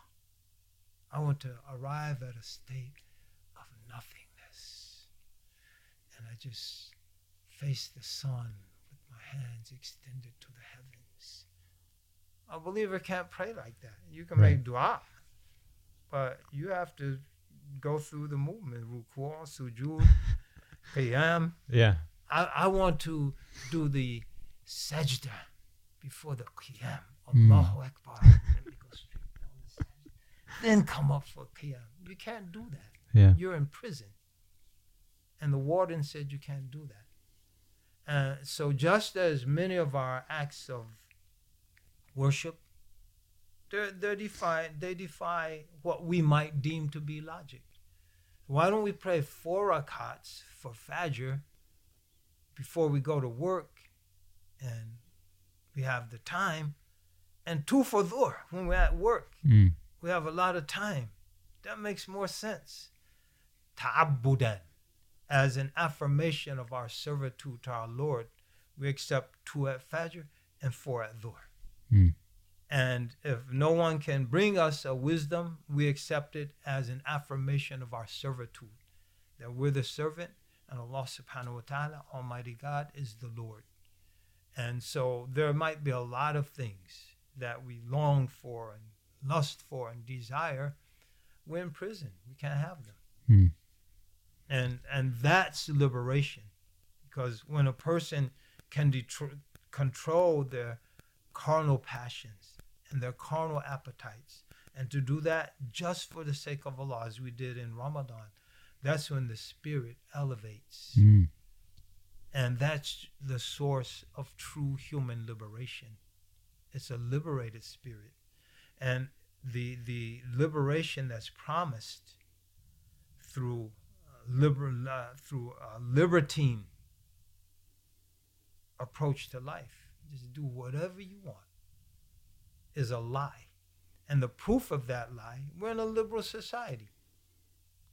I want to arrive at a state of nothingness. And I just face the sun with my hands extended to the heavens. A believer can't pray like that. You can Right. make dua, but you have to go through the movement. Ruku', sujood, qiyam. Yeah. I, I want to do the sajda before the qiyam. Hmm. Allahu Akbar. Let me go straight down the. Then come up for qiyam. You can't do that. Yeah. You're in prison. And the warden said you can't do that. Uh, so just as many of our acts of worship, they're, they're defy, they defy what we might deem to be logic. Why don't we pray four rakats for Fajr before we go to work and we have the time, and two for Dhuhr when we're at work? Hmm. We have a lot of time. That makes more sense. Ta'abbudan, as an affirmation of our servitude to our Lord, we accept two at Fajr and four at Dhuhr. Hmm. And if no one can bring us a wisdom, we accept it as an affirmation of our servitude. That we're the servant and Allah subhanahu wa ta'ala, Almighty God, is the Lord. And so there might be a lot of things that we long for and lust for and desire. We're in prison. We can't have them. Hmm. And and that's liberation. Because when a person can detr- control their carnal passions and their carnal appetites, and to do that just for the sake of Allah, as we did in Ramadan, that's when the spirit elevates. Hmm. And that's the source of true human liberation. It's a liberated spirit. And the, the liberation that's promised through uh, liber, uh, through a libertine approach to life, just do whatever you want, is a lie. And the proof of that lie, we're in a liberal society.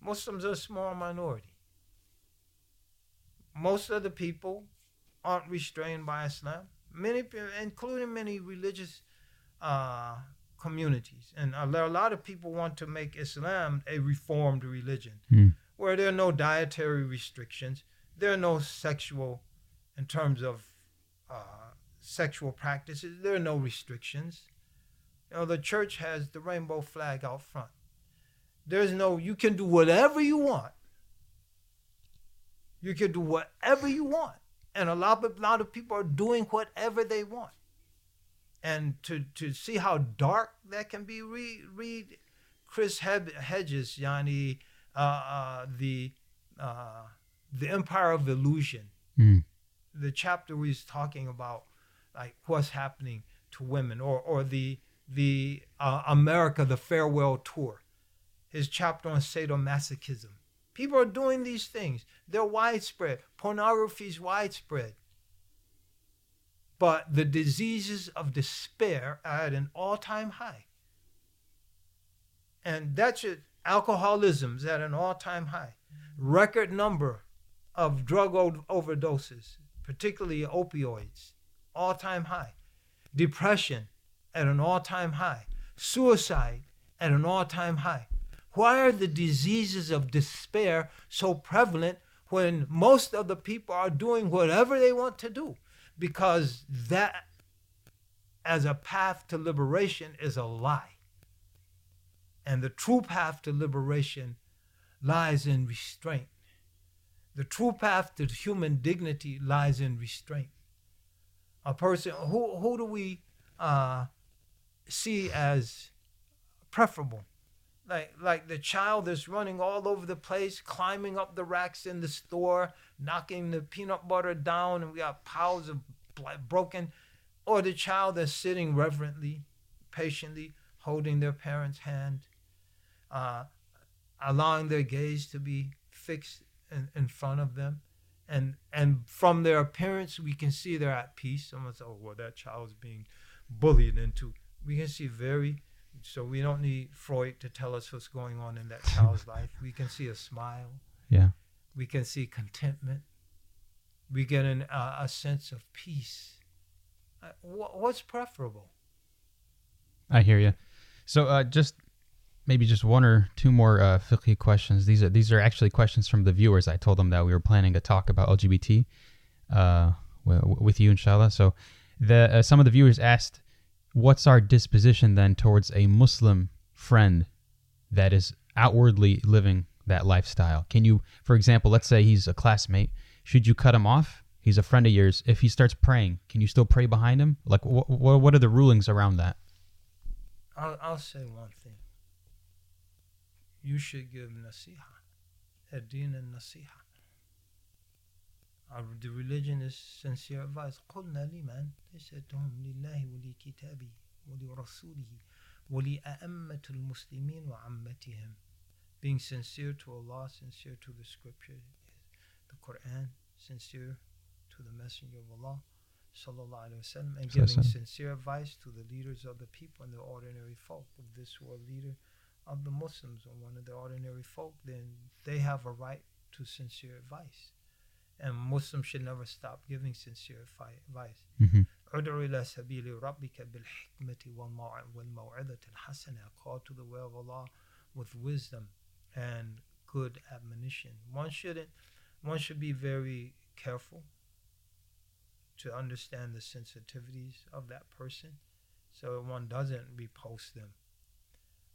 Muslims are a small minority most of the people aren't restrained by Islam. Many, including many religious uh, communities, and a lot of people want to make Islam a reformed religion, Hmm. where there are no dietary restrictions, there are no sexual, in terms of uh, sexual practices, there are no restrictions. You know, the church has the rainbow flag out front. There's no, you can do whatever you want. You can do whatever you want. And a lot of, lot of people are doing whatever they want. And to, to see how dark that can be, read, read Chris Heb- Hedges, Yani, uh, uh, the, uh, the Empire of Illusion, Hmm. the chapter where he's talking about like what's happening to women, or, or the, the uh, America, the farewell tour, his chapter on sadomasochism. People are doing these things. They're widespread. Pornography is widespread. But the diseases of despair are at an all time high. And that's it. Alcoholism is at an all time high. Record number of drug overdoses, particularly opioids, all time high. Depression at an all time high. Suicide at an all time high? Why are the diseases of despair so prevalent when most of the people are doing whatever they want to do? Because that, as a path to liberation, is a lie. And the true path to liberation lies in restraint. The true path to human dignity lies in restraint. A person, who, who do we uh, see as preferable? Like, like the child that's running all over the place, climbing up the racks in the store, knocking the peanut butter down, and we got piles of broken, or the child that's sitting reverently, patiently, holding their parent's hand, uh, allowing their gaze to be fixed in, in front of them. And and from their appearance, we can see they're at peace. Someone says, "Oh, well, that child's being bullied into." We can see very. So we don't need Freud to tell us what's going on in that child's life. We can see a smile. Yeah. We can see contentment. We get an, uh, a sense of peace. Uh, wh- what's preferable? I hear you. So uh, just maybe just one or two more uh, fiqh questions. These are these are actually questions from the viewers. I told them that we were planning to talk about LGBT uh, w- with you, inshallah. So the uh, some of the viewers asked, "What's our disposition then towards a Muslim friend that is outwardly living that lifestyle? Can you, for example, let's say he's a classmate, should you cut him off? He's a friend of yours. If he starts praying, can you still pray behind him? Like, wh- wh- what are the rulings around that? I'll, I'll say one thing. You should give nasiha. And nasiha. Our, the religion is sincere advice. قلنا لمن They said to him لله ولكتابه ولرسوله ولأئمة المسلمين وعمتهم Being sincere to Allah, sincere to the scripture, the Quran, sincere to the messenger of Allah, sallallahu alaihi wasallam, and giving Sallallahu. sincere advice to the leaders of the people and the ordinary folk. If this were a leader of the Muslims or one of the ordinary folk, then they have a right to sincere advice. And Muslims should never stop giving sincere fi- advice. hmm ادع إلى سبيل ربك بالحكمة والموع- والموعظة الحسنة. Call to the way of Allah with wisdom and good admonition. One shouldn't. One should be very careful to understand the sensitivities of that person, so one doesn't repost them.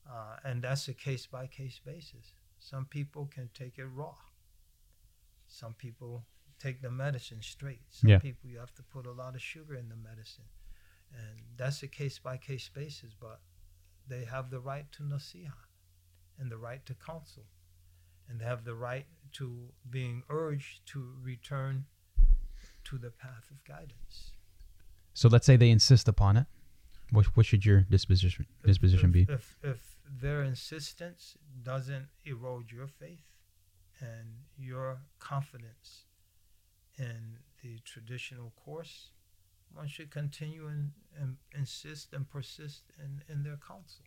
Uh, and that's a case by case basis. Some people can take it raw. Some people take the medicine straight. Some Yeah. people you have to put a lot of sugar in the medicine. And that's a case by case basis, but they have the right to nasiha and the right to counsel. And they have the right to being urged to return to the path of guidance. So let's say they insist upon it. What, what should your disposition disposition if, be? If, if their insistence doesn't erode your faith and your confidence in the traditional course, one should continue and, and insist and persist in, in their counsel.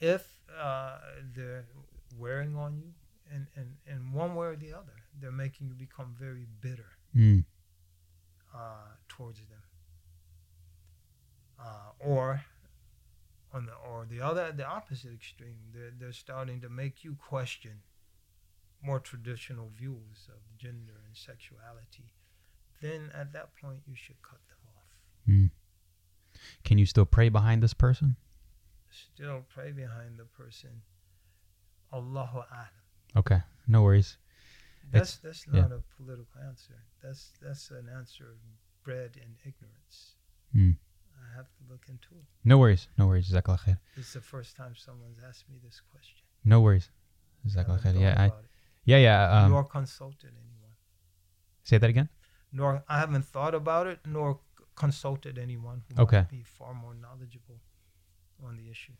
If uh, they're wearing on you in, in, in one way or the other, they're making you become very bitter Mm. uh, towards them. Uh, or on the or the other the opposite extreme, they're they're starting to make you question more traditional views of gender and sexuality. Then at that point you should cut them off. Mm. Can you still pray behind this person? Still pray behind the person. Allahu A'lam. Okay, no worries. That's that's yeah. not a political answer. That's that's an answer bred in ignorance. Mm. I have to look into it. No worries. No worries. Jazakallah khair. It's the first time someone's asked me this question. No worries. Jazakallah khair. Yeah, I, yeah, yeah. Um, nor consulted anyone. say that again. Nor I haven't thought about it, nor consulted anyone who Okay. might be far more knowledgeable on the issue.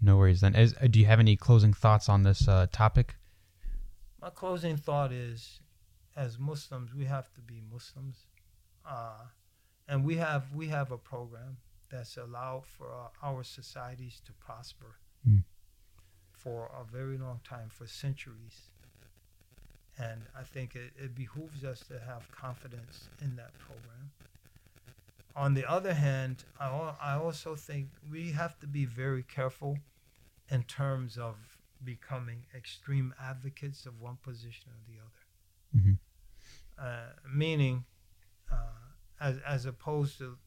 No worries. Then, is, uh, do you have any closing thoughts on this uh, topic? My closing thought is, as Muslims, we have to be Muslims, uh, and we have we have a program that's allowed for uh, our societies to prosper Mm. for a very long time, for centuries. And I think it, it behooves us to have confidence in that program. On the other hand, I, I also think we have to be very careful in terms of becoming extreme advocates of one position or the other. Mhm. Uh, meaning, uh, as, as opposed to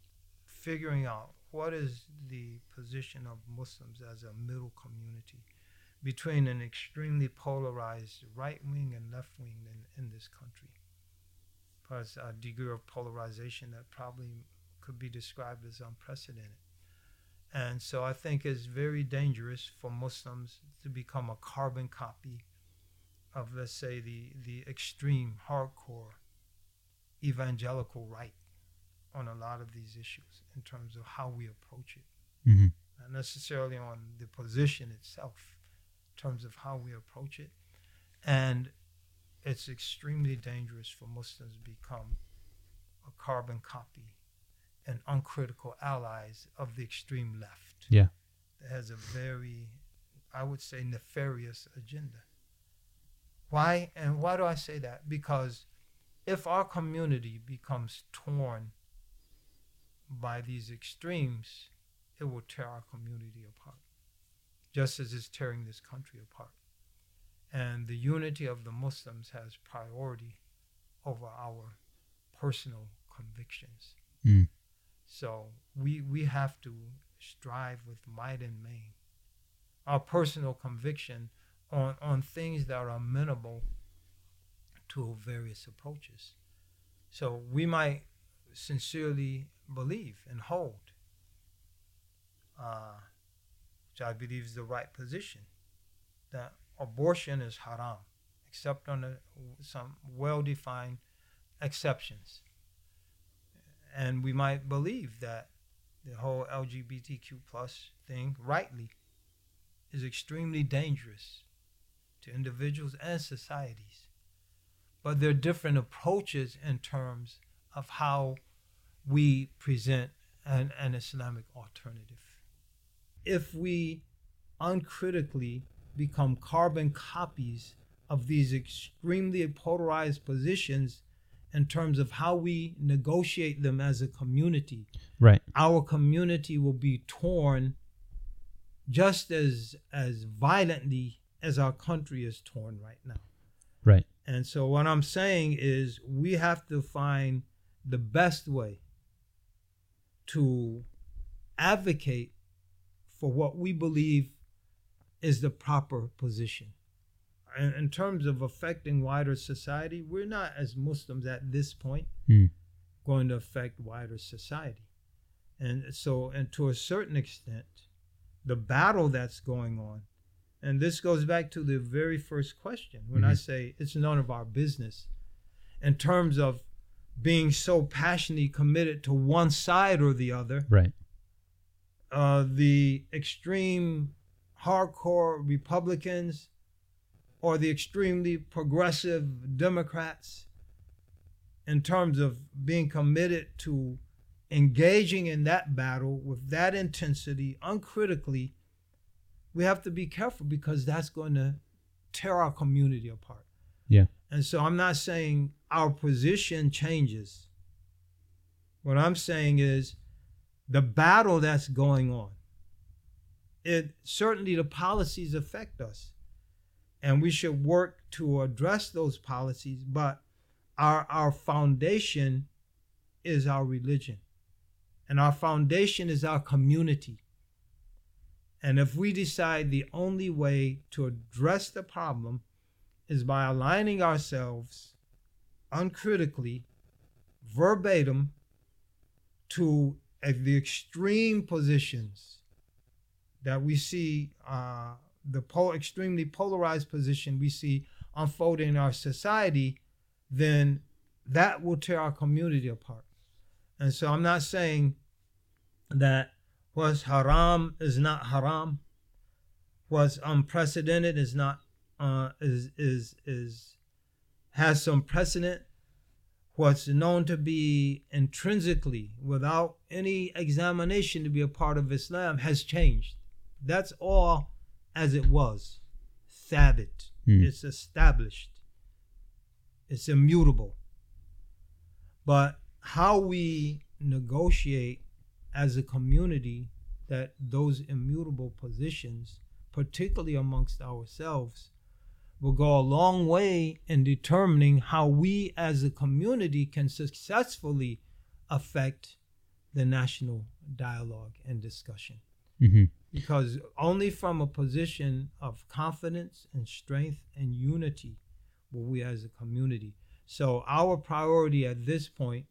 figuring out what is the position of Muslims as a middle community between an extremely polarized right wing and left wing in, in this country. Plus, a degree of polarization that probably could be described as unprecedented. And so I think it's very dangerous for Muslims to become a carbon copy of, let's say, the, the extreme, hardcore evangelical right on a lot of these issues in terms of how we approach it, Mhm. not necessarily on the position itself, terms of how we approach it. And it's extremely dangerous for Muslims to become a carbon copy and uncritical allies of the extreme left. Yeah. That has a very, I would say, nefarious agenda. Why? And why do I say that? Because if our community becomes torn by these extremes, it will tear our community apart, just as it's tearing this country apart. And the unity of the Muslims has priority over our personal convictions. Mm. So we we have to strive with might and main our personal conviction on on things that are amenable to various approaches. So we might sincerely believe and hold, uh, which I believe is the right position, that abortion is haram, except under some well-defined exceptions and we might believe that the whole LGBTQ plus thing rightly is extremely dangerous to individuals and societies. But there are different approaches in terms of how we present an, an Islamic alternative. If we uncritically become carbon copies of these extremely polarized positions in terms of how we negotiate them as a community, Right. our community will be torn just as as violently as our country is torn right now. Right. And so what I'm saying is we have to find the best way to advocate for what we believe is the proper position. In, in terms of affecting wider society, we're not as Muslims at this point Hmm. going to affect wider society. And so and to a certain extent, the battle that's going on and this goes back to the very first question when I Mhm. say it's none of our business in terms of being so passionately committed to one side or the other. Right. Uh, the extreme hardcore Republicans or the extremely progressive Democrats in terms of being committed to engaging in that battle with that intensity uncritically we have to be careful because that's going to tear our community apart. Yeah. And so I'm not saying our position changes. What I'm saying is the battle that's going on. It certainly the policies affect us. And we should work to address those policies, but our our foundation is our religion. And our foundation is our community. And if we decide the only way to address the problem is by aligning ourselves uncritically, verbatim, to uh, the extreme positions that we see, uh, the extremely polarized position we see unfolding in our society, then that will tear our community apart. And so I'm not saying that what's haram is not haram, what's unprecedented is not uh, is is is has some precedent. What's known to be intrinsically, without any examination, to be a part of Islam has changed. That's all as it was. Thabit. Hmm. It's established. It's immutable. But how we negotiate as a community that those immutable positions particularly amongst ourselves, will go a long way in determining how we as a community can successfully affect the national dialogue and discussion. hmm Because only from a position of confidence and strength and unity will we as a community. So, our priority at this point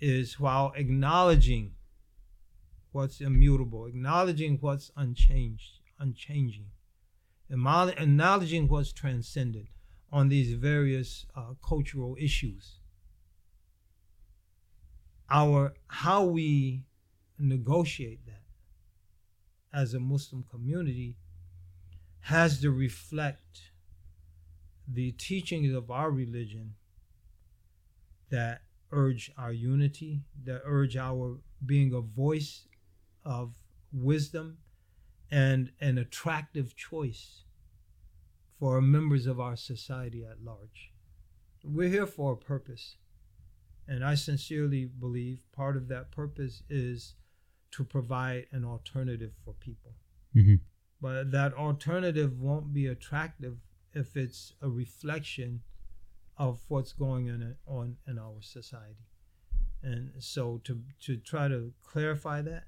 is while acknowledging what's immutable, acknowledging what's unchanged, unchanging, acknowledging what's transcendent on these various uh, cultural issues. Our how we negotiate that as a Muslim community has to reflect the teachings of our religion that urge our unity, that urge our being a voice of wisdom and an attractive choice for members of our society at large. We're here for a purpose. And I sincerely believe part of that purpose is to provide an alternative for people. hmm But that alternative won't be attractive if it's a reflection of what's going on on in our society. And so to to try to clarify that,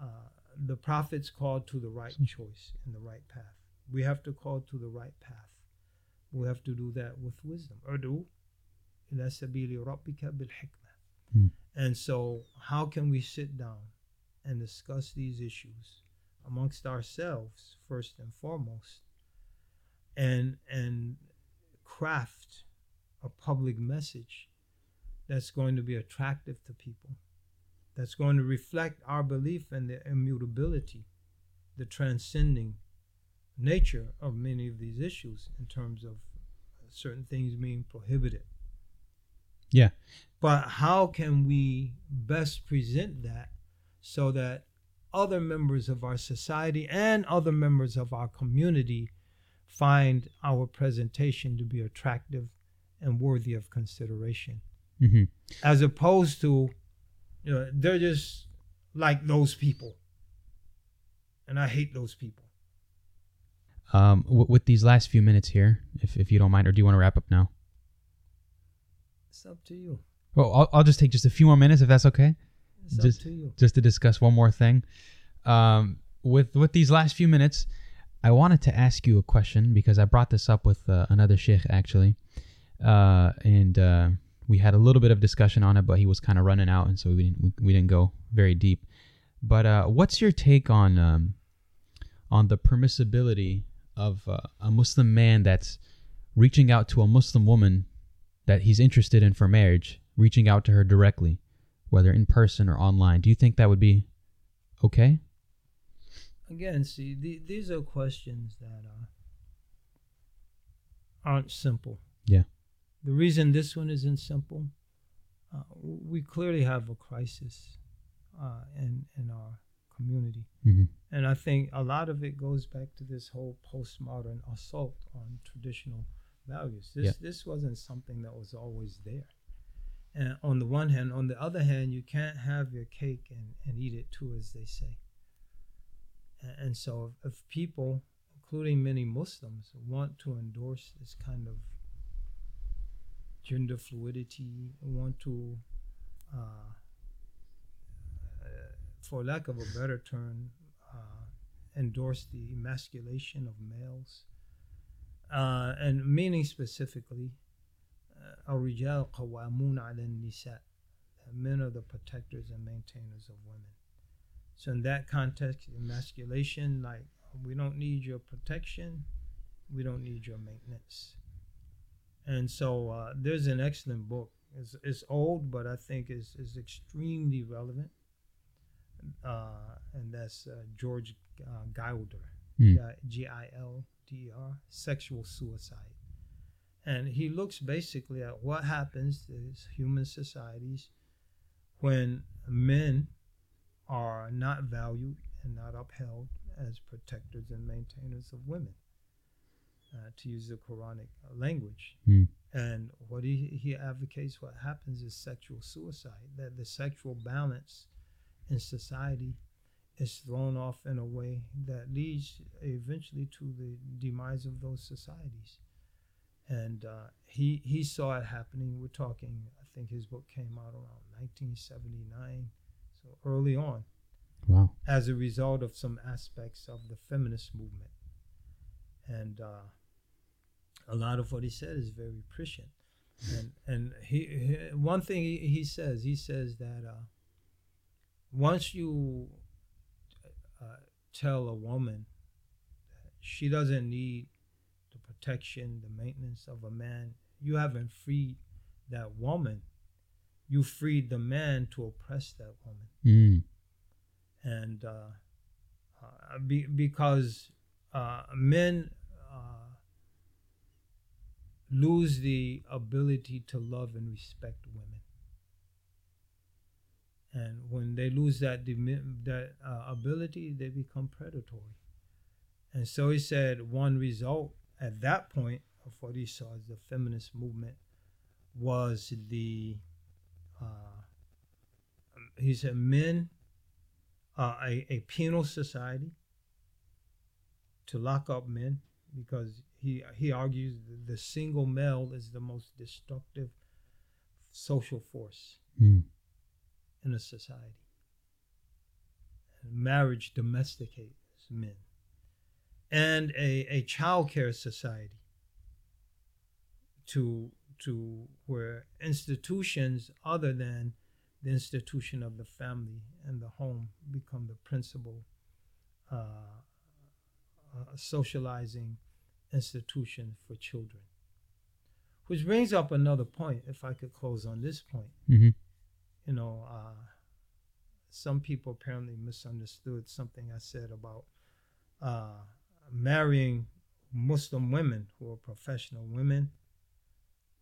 uh, the prophets called to the right choice and the right path. We have to call to the right path. We have to do that with wisdom. Ud'u ila sabili rabbika bil hikmah. Hmm. And so how can we sit down and discuss these issues amongst ourselves first and foremost and and craft a public message that's going to be attractive to people that's going to reflect our belief in the immutability the transcending nature of many of these issues in terms of certain things being prohibited. Yeah. but how can we best present that so that other members of our society and other members of our community find our presentation to be attractive and worthy of consideration? Hmm as opposed to you know they're just like those people. And i hate those people. Um, w- with these last few minutes here, if, if you don't mind, or do you want to wrap up now? it's up to you. Well, I'll, I'll just take just a few more minutes if that's okay, it's Just- up to you. just to discuss one more thing. Um, with with these last few minutes, I wanted to ask you a question because I brought this up with uh, another sheikh actually, uh, and uh, we had a little bit of discussion on it, but he was kind of running out, and so we didn't we, we didn't go very deep. But uh, what's your take on um, on the permissibility of uh, a Muslim man that's reaching out to a Muslim woman that he's interested in for marriage, reaching out to her directly, whether in person or online? Do you think that would be okay? again see the, these are questions that uh, aren't simple Yeah. The reason this one isn't simple uh, we clearly have a crisis uh, in in our community Mm-hmm. and i think a lot of it goes back to this whole postmodern assault on traditional values this Yeah. this wasn't something that was always there and on the one hand on the other hand you can't have your cake and, and eat it too as they say A- and so if, if people including many muslims want to endorse this kind of gender fluidity want to uh, uh, for lack of a better term uh, endorse the emasculation of males uh, and meaning specifically uh, الرجال قوامون على النساء men are the protectors and maintainers of women so in that context emasculation like we don't need your protection we don't need your maintenance and so uh, there's an excellent book it's, it's old but i think is is extremely relevant uh, and that's uh, george uh, gilder Hmm. G I L D E R, sexual suicide. And he looks basically at what happens to human societies when men are not valued and not upheld as protectors and maintainers of women, uh, to use the Quranic language. Hmm. And what he, he advocates, what happens is sexual suicide, that the sexual balance in society is thrown off in a way that leads eventually to the demise of those societies. And uh, he he saw it happening. We're talking. I think his book came out around 1979, so early on, Wow. as a result of some aspects of the feminist movement. And uh, a lot of what he said is very prescient. And and he, he one thing he, he says he says that uh, once you uh, tell a woman that she doesn't need the protection, the maintenance of a man, you haven't freed that woman. You freed the man to oppress that woman Mm. and uh, uh, be, because uh, men uh, lose the ability to love and respect women, and when they lose that that uh, ability, they become predatory. And so he said one result at that point of what he saw as the feminist movement was the uh, he said men uh, a, a penal society to lock up men because he he argues the single male is the most destructive social force Mm. in a society. Marriage domesticates men. And a, a child care society to to where institutions other than the institution of the family and the home become the principal uh, uh, socializing institution for children. Which brings up another point, if I could close on this point. hmm You know, uh, some people apparently misunderstood something I said about uh, marrying Muslim women who are professional women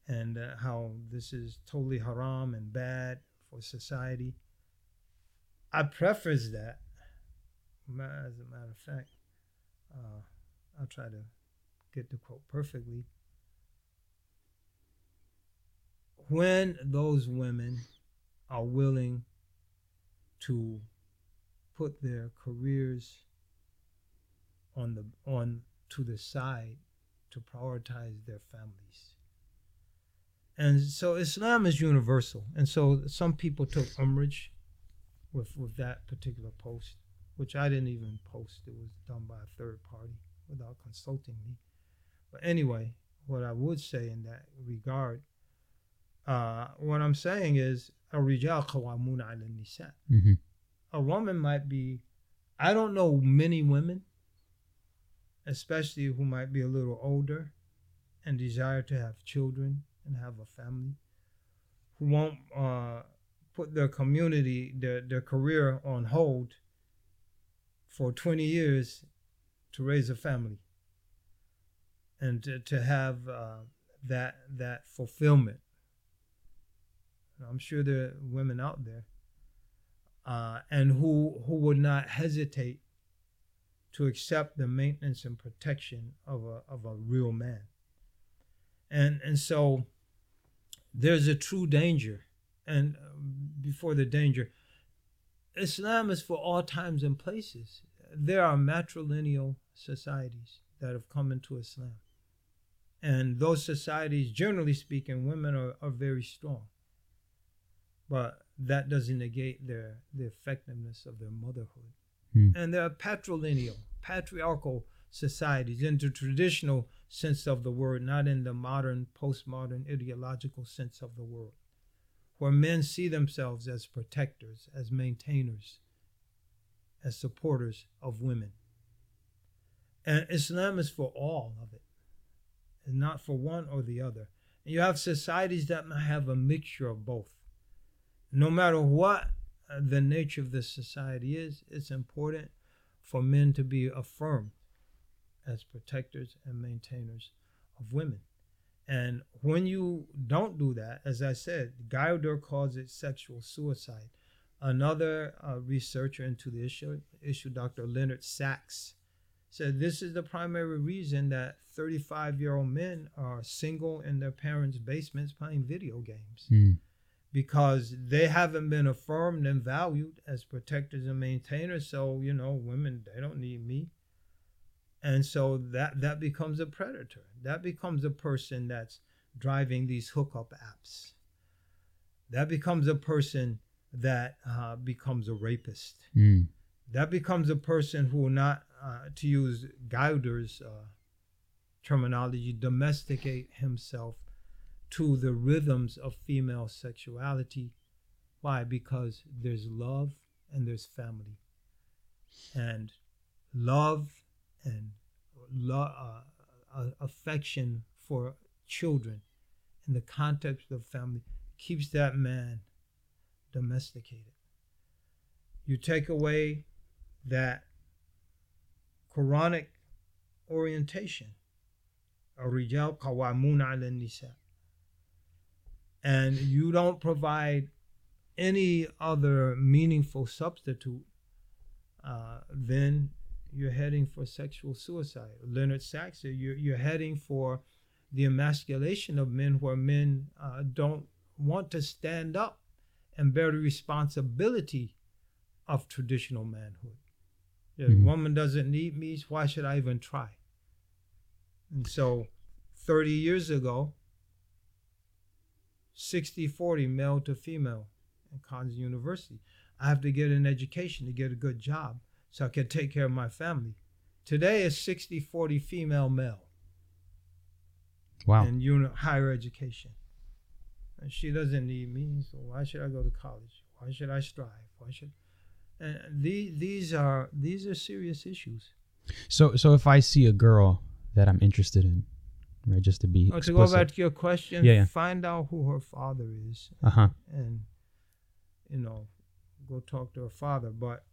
and uh, how this is totally haram and bad for society. I preface that, as a matter of fact, uh, I'll try to get the quote perfectly. When those women are willing to put their careers on the on to the side to prioritize their families. And so Islam is universal. And so some people took umbrage with, with that particular post, which I didn't even post. It was done by a third party without consulting me. But anyway, what I would say in that regard, uh, what I'm saying is, mm-hmm. a woman might be, I don't know many women, especially who might be a little older and desire to have children and have a family, who won't uh, put their community, their, their career on hold for 20 years to raise a family and to, to have uh, that, that fulfillment. I'm sure there are women out there uh, and who who would not hesitate to accept the maintenance and protection of a of a real man. And and so there's a true danger, and uh, before the danger, Islam is for all times and places. There are matrilineal societies that have come into Islam, and those societies, generally speaking, women are, are very strong but that doesn't negate their the effectiveness of their motherhood. Hmm. And there are patrilineal, patriarchal societies in the traditional sense of the word, not in the modern, postmodern, ideological sense of the word, where men see themselves as protectors, as maintainers, as supporters of women. And Islam is for all of it, not for one or the other. And you have societies that have a mixture of both no matter what uh, the nature of the society is, it's important for men to be affirmed as protectors and maintainers of women. And when you don't do that, as I said, Gilder calls it sexual suicide. Another uh, researcher into the issue, issue, Dr. Leonard Sax, said this is the primary reason that 35 year old men are single in their parents' basements playing video games Mm. because they haven't been affirmed and valued as protectors and maintainers. So, you know, women, they don't need me. And so that that becomes a predator. That becomes a person that's driving these hookup apps. That becomes a person that uh, becomes a rapist. Mm. That becomes a person who will not, uh, to use Gilder's uh, terminology, domesticate himself to the rhythms of female sexuality. Why? Because there's love and there's family. And love and lo- uh, uh, affection for children in the context of family keeps that man domesticated. You take away that Quranic orientation. Rijal Qawamun ala Nisa. And you don't provide any other meaningful substitute, uh, then you're heading for sexual suicide. Leonard Sax, you're, you're heading for the emasculation of men where men uh, don't want to stand up and bear the responsibility of traditional manhood. The Mhm. woman doesn't need me, why should I even try? And so 30 years ago, 60 40 male to female in Collins University. I have to get an education to get a good job so I can take care of my family. Today is 60 40 female male Wow. in uni- higher education. And she doesn't need me, so why should I go to college? Why should I strive? Why should and these these are these are serious issues. So so if I see a girl that I'm interested in, right, just to be Oh, to go back to your question, Yeah, yeah. find out who her father is uh huh. and you know go talk to her father but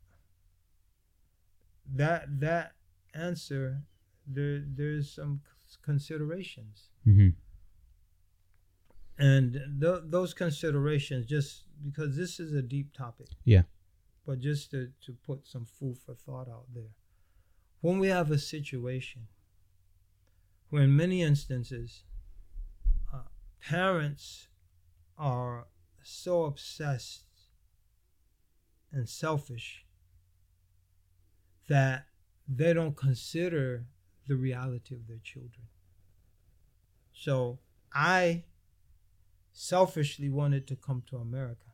that that answer there there's some considerations Mm-hmm and th- those considerations just because this is a deep topic Yeah. But just to, to put some food for thought out there. When we have a situation where in many instances uh, parents are so obsessed and selfish that they don't consider the reality of their children. So i selfishly wanted to come to America,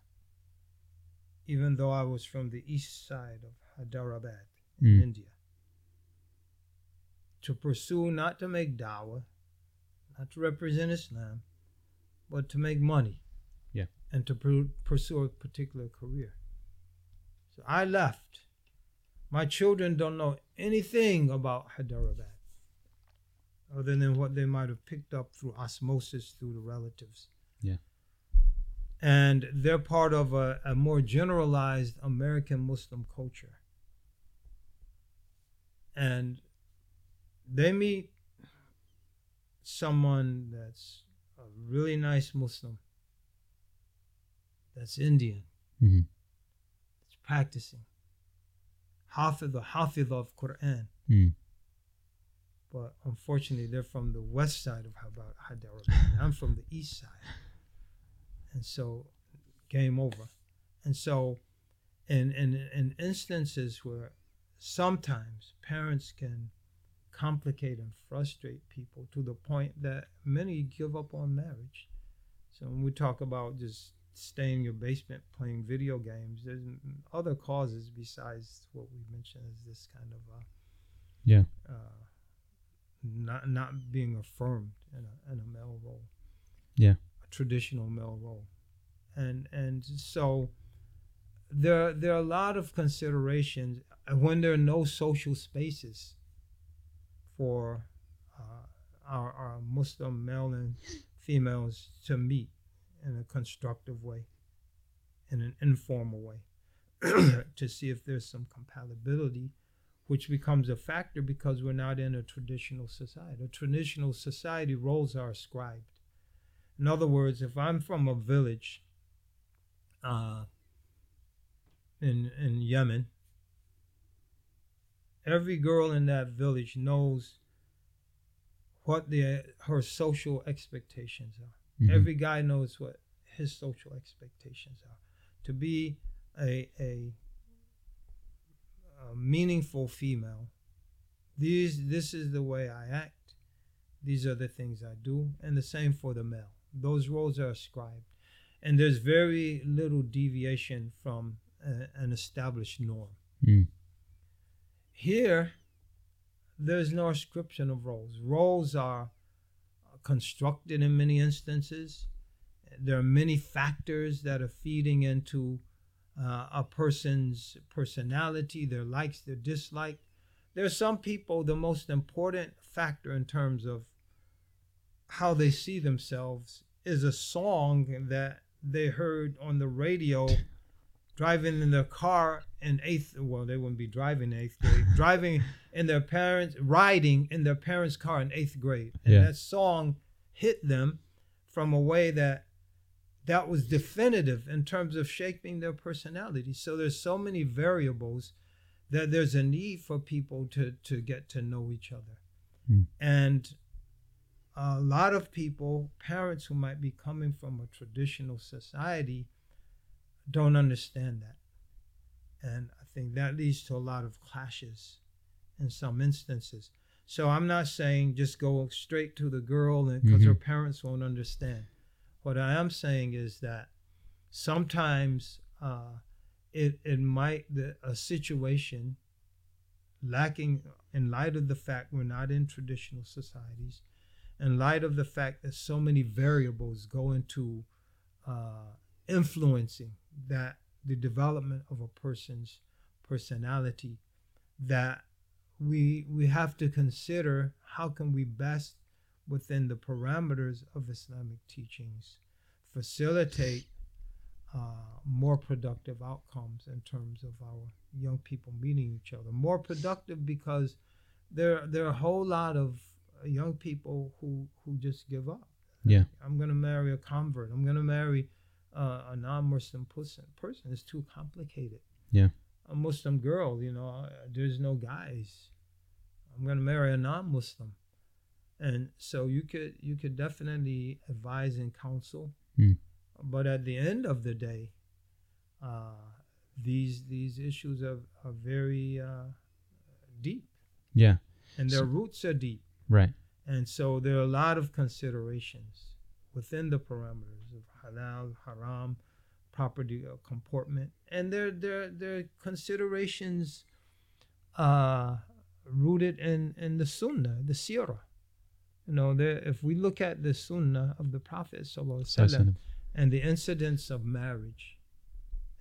even though I was from the east side of Hyderabad in Mm. India, to pursue not to make dawah, not to represent Islam, but to make money. Yeah. And to pur- pursue a particular career. So I left. My children don't know anything about Hyderabad other than what they might have picked up through osmosis through the relatives and they're part of a, a more generalized American Muslim culture. And they meet someone that's a really nice Muslim, that's Indian, hmm that's practicing, Hafiz, Hafiz of Quran. Mm. But unfortunately, they're from the west side of Hyder- Hyderabad. I'm from the east side. And so, game over. And so, in, in, in instances where sometimes parents can complicate and frustrate people to the point that many give up on marriage. So, when we talk about just staying in your basement playing video games, there's other causes besides what we mentioned as this kind of uh, Yeah. uh, not not being affirmed in a in a male role. Yeah. Traditional male role, and and so there there are a lot of considerations when there are no social spaces for uh, our our Muslim male and females to meet in a constructive way, in an informal way, to see if there's some compatibility which becomes a factor because we're not in a traditional society. A traditional society roles are ascribed. In other words, if I'm from a village uh, in in Yemen, every girl in that village knows what the her social expectations are. Mhm. Every guy knows what his social expectations are. To be a, a, a meaningful female, these this is the way I act. These are the things I do, and the same for the male. Those roles are ascribed, and there's very little deviation from a, an established norm. Mm. Here, there's no ascription of roles. Roles are constructed in many instances. There are many factors that are feeding into uh, a person's personality, their likes, their dislike. There are some people, the most important factor in terms of how they see themselves is a song that they heard on the radio driving in their car in eighth well they wouldn't be driving in eighth grade driving in their parents riding in their parents car in eighth grade and Yeah. that song hit them from a way that that was definitive in terms of shaping their personality so there's so many variables that there's a need for people to to get to know each other Hmm. and a lot of people parents who might be coming from a traditional society don't understand that. And I think that leads to a lot of clashes in some instances. So I'm not saying just go straight to the girl because her parents won't understand. What I am saying is that sometimes uh, it, it might, the, a situation lacking in light of the fact we're not in traditional societies, in light of the fact that so many variables go into uh, influencing that the development of a person's personality that we we have to consider how can we best within the parameters of islamic teachings facilitate uh, more productive outcomes in terms of our young people meeting each other. More productive because there there are a whole lot of young people who who just give up Yeah. i'm going to marry a convert i'm going to marry uh, a non-Muslim person. Person is too complicated. Yeah. A Muslim girl, you know, there's no guys. I'm gonna marry a non-Muslim, and so you could you could definitely advise and counsel, Hmm. but at the end of the day, uh, these these issues are are very uh, deep, Yeah. and their So- roots are deep. Right. And so there are a lot of considerations within the parameters of halal, haram, property uh, comportment, and there there there are considerations uh, rooted in in the sunnah, the sirah. You know, there, if we look at the sunnah of the Prophet sallallahu alaihi wasallam and the incidents of marriage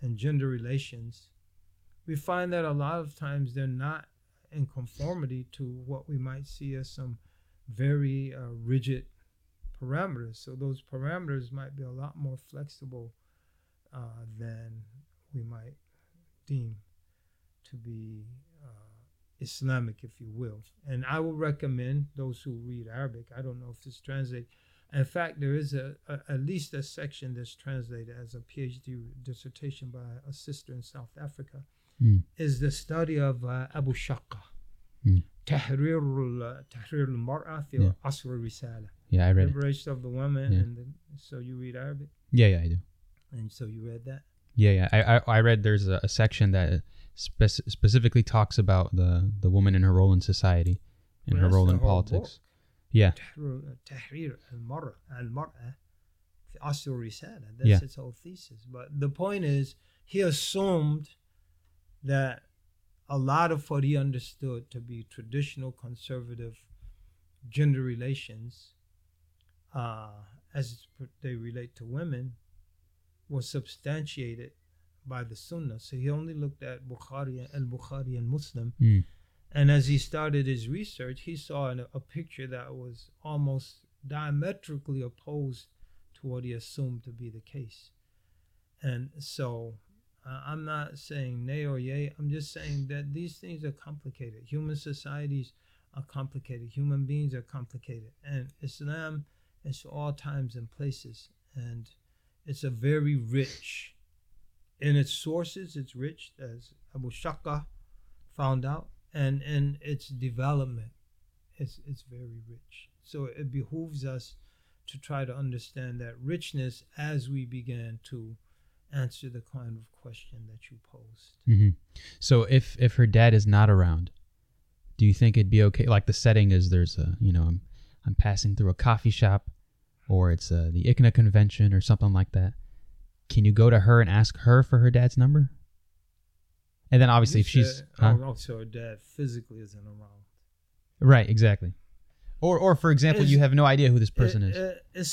and gender relations, we find that a lot of times they're not in conformity to what we might see as some very uh, rigid parameters. So those parameters might be a lot more flexible uh, than we might deem to be uh, Islamic, if you will. And I will recommend those who read Arabic. I don't know if this translates. In fact, there is a, a at least a section that's translated as a PhD dissertation by a sister in South Africa. Hmm. is the study of uh, Abu Shaqqa. Hmm. Tahrir al-Mar'a fi yeah. Risala Yeah, I read Liberation it. of the woman, yeah. and the, so you read Arabic. Yeah, yeah, I do. And so you read that. Yeah, yeah, I I, I read there's a, a section that spe- specifically talks about the the woman and her role in society, and well, her role in politics. Book. Yeah. Uh, Tahrir al-Mar'a al-Mar'a fi risala That's yeah. its whole thesis. But the point is, he assumed that a lot of what he understood to be traditional conservative gender relations uh, as they relate to women was substantiated by the Sunnah. So he only looked at Bukhari, Al Bukhari, and Muslim. Mm. And as he started his research, he saw an, a picture that was almost diametrically opposed to what he assumed to be the case. And so uh, I'm not saying nay or yay. I'm just saying that these things are complicated. Human societies are complicated. Human beings are complicated. And Islam is all times and places. And it's a very rich, in its sources, it's rich, as Abu Shaqqa found out, and in its development, it's, it's very rich. So it behooves us to try to understand that richness as we begin to answer the kind of question that you posed. Mm-hmm. So if if her dad is not around, do you think it'd be okay? Like the setting is there's a you know I'm I'm passing through a coffee shop, or it's a, the ICNA convention or something like that. Can you go to her and ask her for her dad's number? And then obviously if she's also huh? Oh, her dad physically isn't around. Right, exactly. Or or for example, it's, you have no idea who this person it, is. It's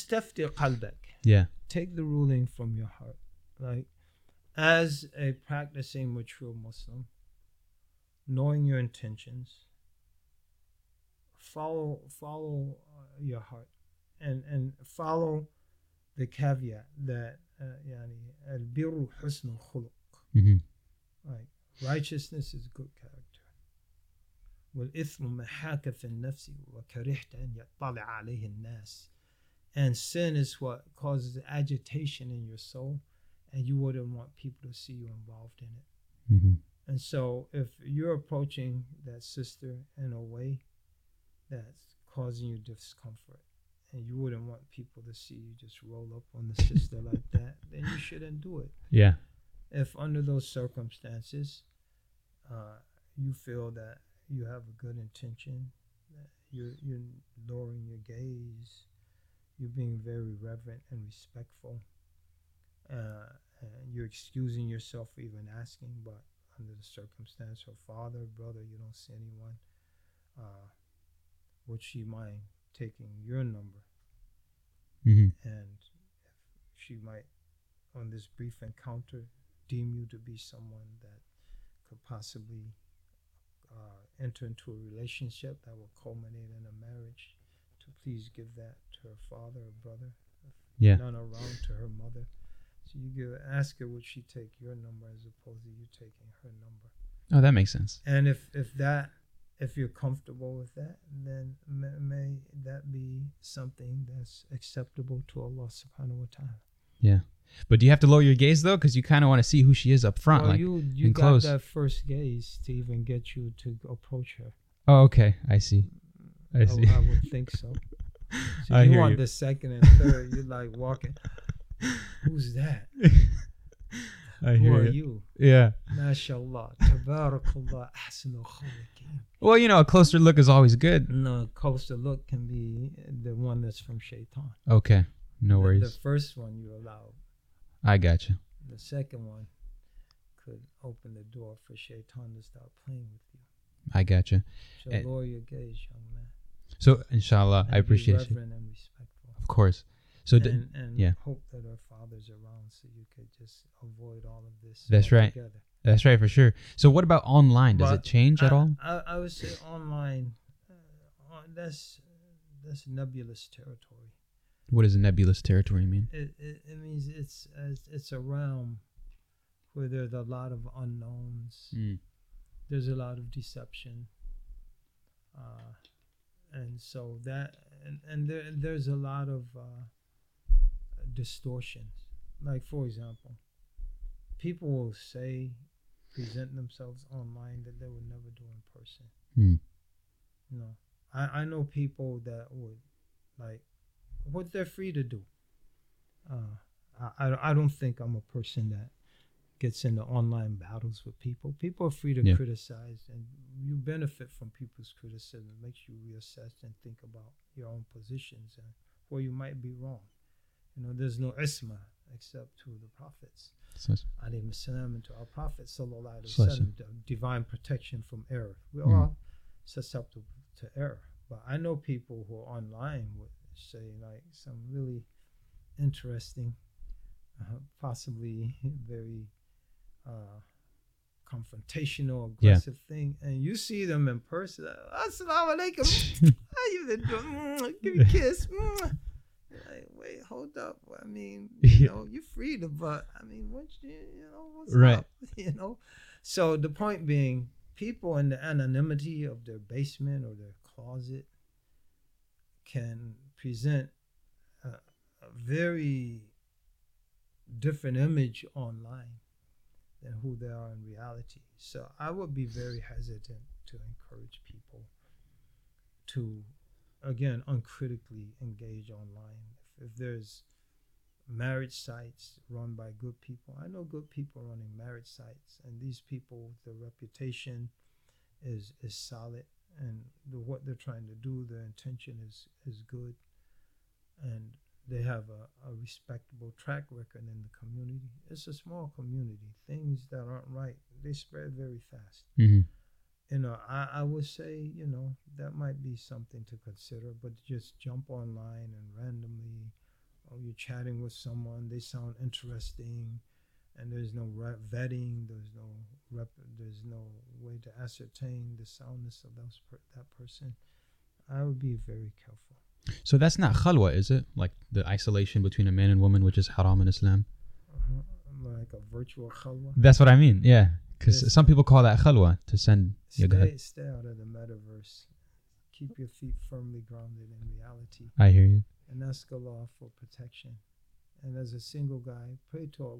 Yeah. Take the ruling from your heart Like, as a practicing mature Muslim, knowing your intentions, follow follow uh, your heart, and and follow the caveat that uh, يعني البر حسن الخلق. hmm Like righteousness is good character. والإثم محاك في النفس وكرهت أن يطلع عليه الناس. And sin is what causes agitation in your soul, and you wouldn't want people to see you involved in it. hmm And so, if you're approaching that sister in a way that's causing you discomfort, and you wouldn't want people to see you just roll up on the sister like that, then you shouldn't do it Yeah. if under those circumstances uh, you feel that you have a good intention, that you're, you're lowering your gaze, you're being very reverent and respectful, uh, and you're excusing yourself for even asking, but under the circumstance, her father, brother, you don't see anyone, uh, would she mind taking your number? hmm and if she might on this brief encounter deem you to be someone that could possibly uh, enter into a relationship that will culminate in a marriage to please give that to her father or brother Yeah. none around to her mother so you give ask her would she take your number as opposed to you taking her number Oh, that makes sense. and if if that if you're comfortable with that then may, may that be something that's acceptable to allah subhanahu wa ta'ala Yeah. But do you have to lower your gaze though? Because you kind of want to see who she is up front. well, like, you you and got close. that first gaze to even get you to approach her. oh, okay. I see. I oh, see. I, would think so. So I you want you. the second and third. You're like walking. Who's that? I Who hear are you. you? Yeah. MashaAllah. Tabarakallah. Well, you know, a closer look is always good. No, closer look can be the one that's from Shaitan. Okay. No worries. The first one you allow. I got you. The second one could open the door for Shaitan to start playing with you. I got you. So lower your gaze, young man. So, inshallah, and I appreciate you. reverent and respectful. Of course. So, d- and, and yeah. hope that our father's around so you could just avoid all of this. That's right. that's right for sure. So, what about online? Does But it change at all? I, I would say online, uh, on- that's that's nebulous territory. What does nebulous territory mean? It, it, it means it's, it's it's a realm where there's a lot of unknowns. There's a lot of deception. Uh, and so that and, and there, there's a lot of uh, distortions. Like for example, people will say, present themselves online that they would never do in person. Hmm. You know, I, I know people that would like what they're free to do. Uh, I, I I don't think I'm a person that gets into online battles with people. People are free to Yeah. criticize, and you benefit from people's criticism. It makes you reassess and think about your own positions and where you might be wrong. You know, there's no isma except to the prophets, salam, and to our prophet, sallallahu alaihi Sallallahu wasallam, divine protection from error. We're Mm. all susceptible to error, but I know people who are online would say like some really interesting, uh, possibly very uh, confrontational, Yeah. aggressive thing, and you see them in person. Assalamu alaikum. How you doing? Mm, Give me a kiss. Like, wait, hold up. I mean, you know, you're free to, but I mean, what you, you know, what's Right. up? You know. So the point being, people in the anonymity of their basement or their closet can present a, a very different image online than who they are in reality. So I would be very hesitant to encourage people to, again, uncritically engage online. if there's marriage sites run by good people, I know good people running marriage sites, and these people, the reputation is is solid, and the, what they're trying to do, their intention is is good, and they have a, a respectable track record in the community. It's a small community. Things that aren't right, they spread very fast hmm you know, I, I would say, you know, that might be something to consider, but just jump online and randomly, or you're chatting with someone, they sound interesting, and there's no re- vetting, there's no rep, there's no way to ascertain the soundness of those per- that person. I would be very careful. So that's not khalwa, is it? Like the isolation between a man and woman, which is haram in Islam. Uh-huh. Like a virtual khalwa. That's what I mean. Yeah, because some people call that khalwa to send. Stay, yeah, stay out of the metaverse. Keep your feet firmly grounded in reality. I hear you. And ask Allah for protection. And as a single guy, pray to Allah.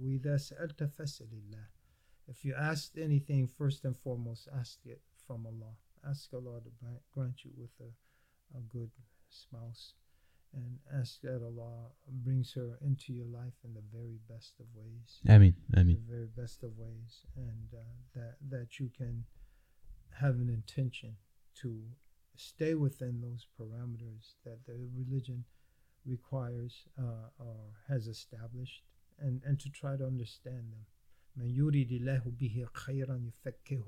If you ask anything, first and foremost, ask it from Allah. Ask Allah to grant you with a, a good spouse. And ask that Allah brings her into your life in the very best of ways. I mean, I mean. The very best of ways. And uh, that, that you can have an intention to stay within those parameters that the religion requires uh, or has established and, and to try to understand them. Man bihi khayran yufakkihu.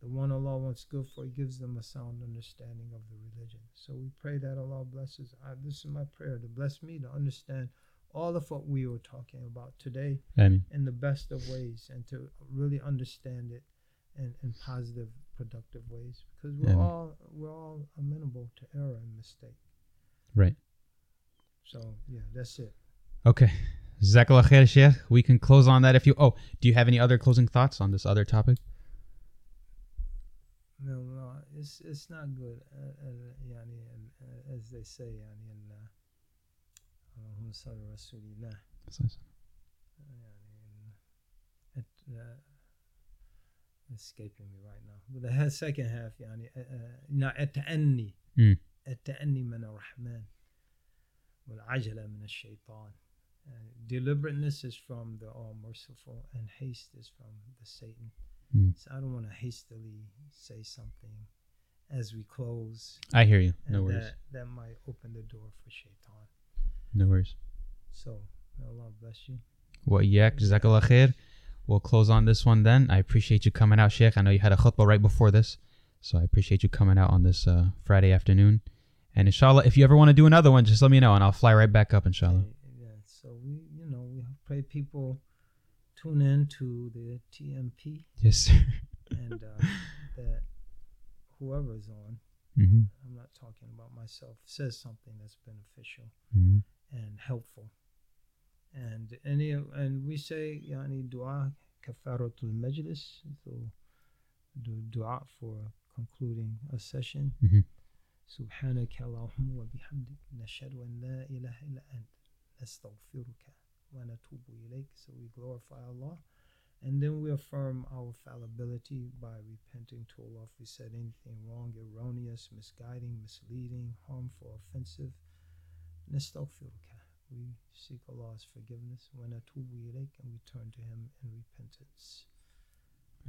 The one Allah wants good for, He gives them a sound understanding of the religion. So we pray that Allah blesses. I, this is my prayer to bless me to understand all of what we were talking about today Amen. in the best of ways and to really understand it in, in positive, productive ways because we're Amen. all we're all amenable to error and mistake. Right. So yeah, that's it. Okay. Jazakallah khair, Sheikh. We can close on that if you. Oh, do you have any other closing thoughts on this other topic? No, no, it's it's not good. Uh, uh, يعني, uh, as they say, يعني, in, uh, اللهم صل على رسول الله. يعني, in, it, uh, escaping me right now. But the ha- second half, يعني, uh, uh, not التأني Mm. التأني من الرحمن والعجلة من الشيطان. Uh, deliberateness is from the All Merciful, and haste is from the Satan. Mm. So I don't want to hastily say something as we close, I hear you. No worries. that that might open the door for Shaitan. No worries. So may Allah bless you. Well, yeah, Jazakallah khair. We'll close on this one then. I appreciate you coming out, Sheikh. I know you had a khutbah right before this, so I appreciate you coming out on this uh, Friday afternoon. And inshallah, if you ever want to do another one, just let me know, and I'll fly right back up, inshallah. Yeah, yeah. So we, you know, we pray people tune in to the TMP Yes, sir. and uh, that whoever is on, hmm I'm not talking about myself, says something that's beneficial hmm and helpful. And any and we say yani dua kafaratul majlis, so do dua for concluding a session. Mhm. سبحانك اللهم وبحمدك نشهد أن لا إله إلا أنت نستغفرك ونتوب إليك so we glorify Allah and then we affirm our fallibility by repenting to Allah if we said anything wrong erroneous misguiding misleading harmful offensive نستغفرك we seek Allah's forgiveness ونتوب إليك and we turn to Him in repentance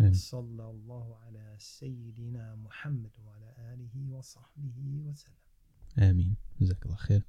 Amen. صلى الله على سيدنا محمد وعلى آله وصحبه وسلم Ameen. Jazakallah khair.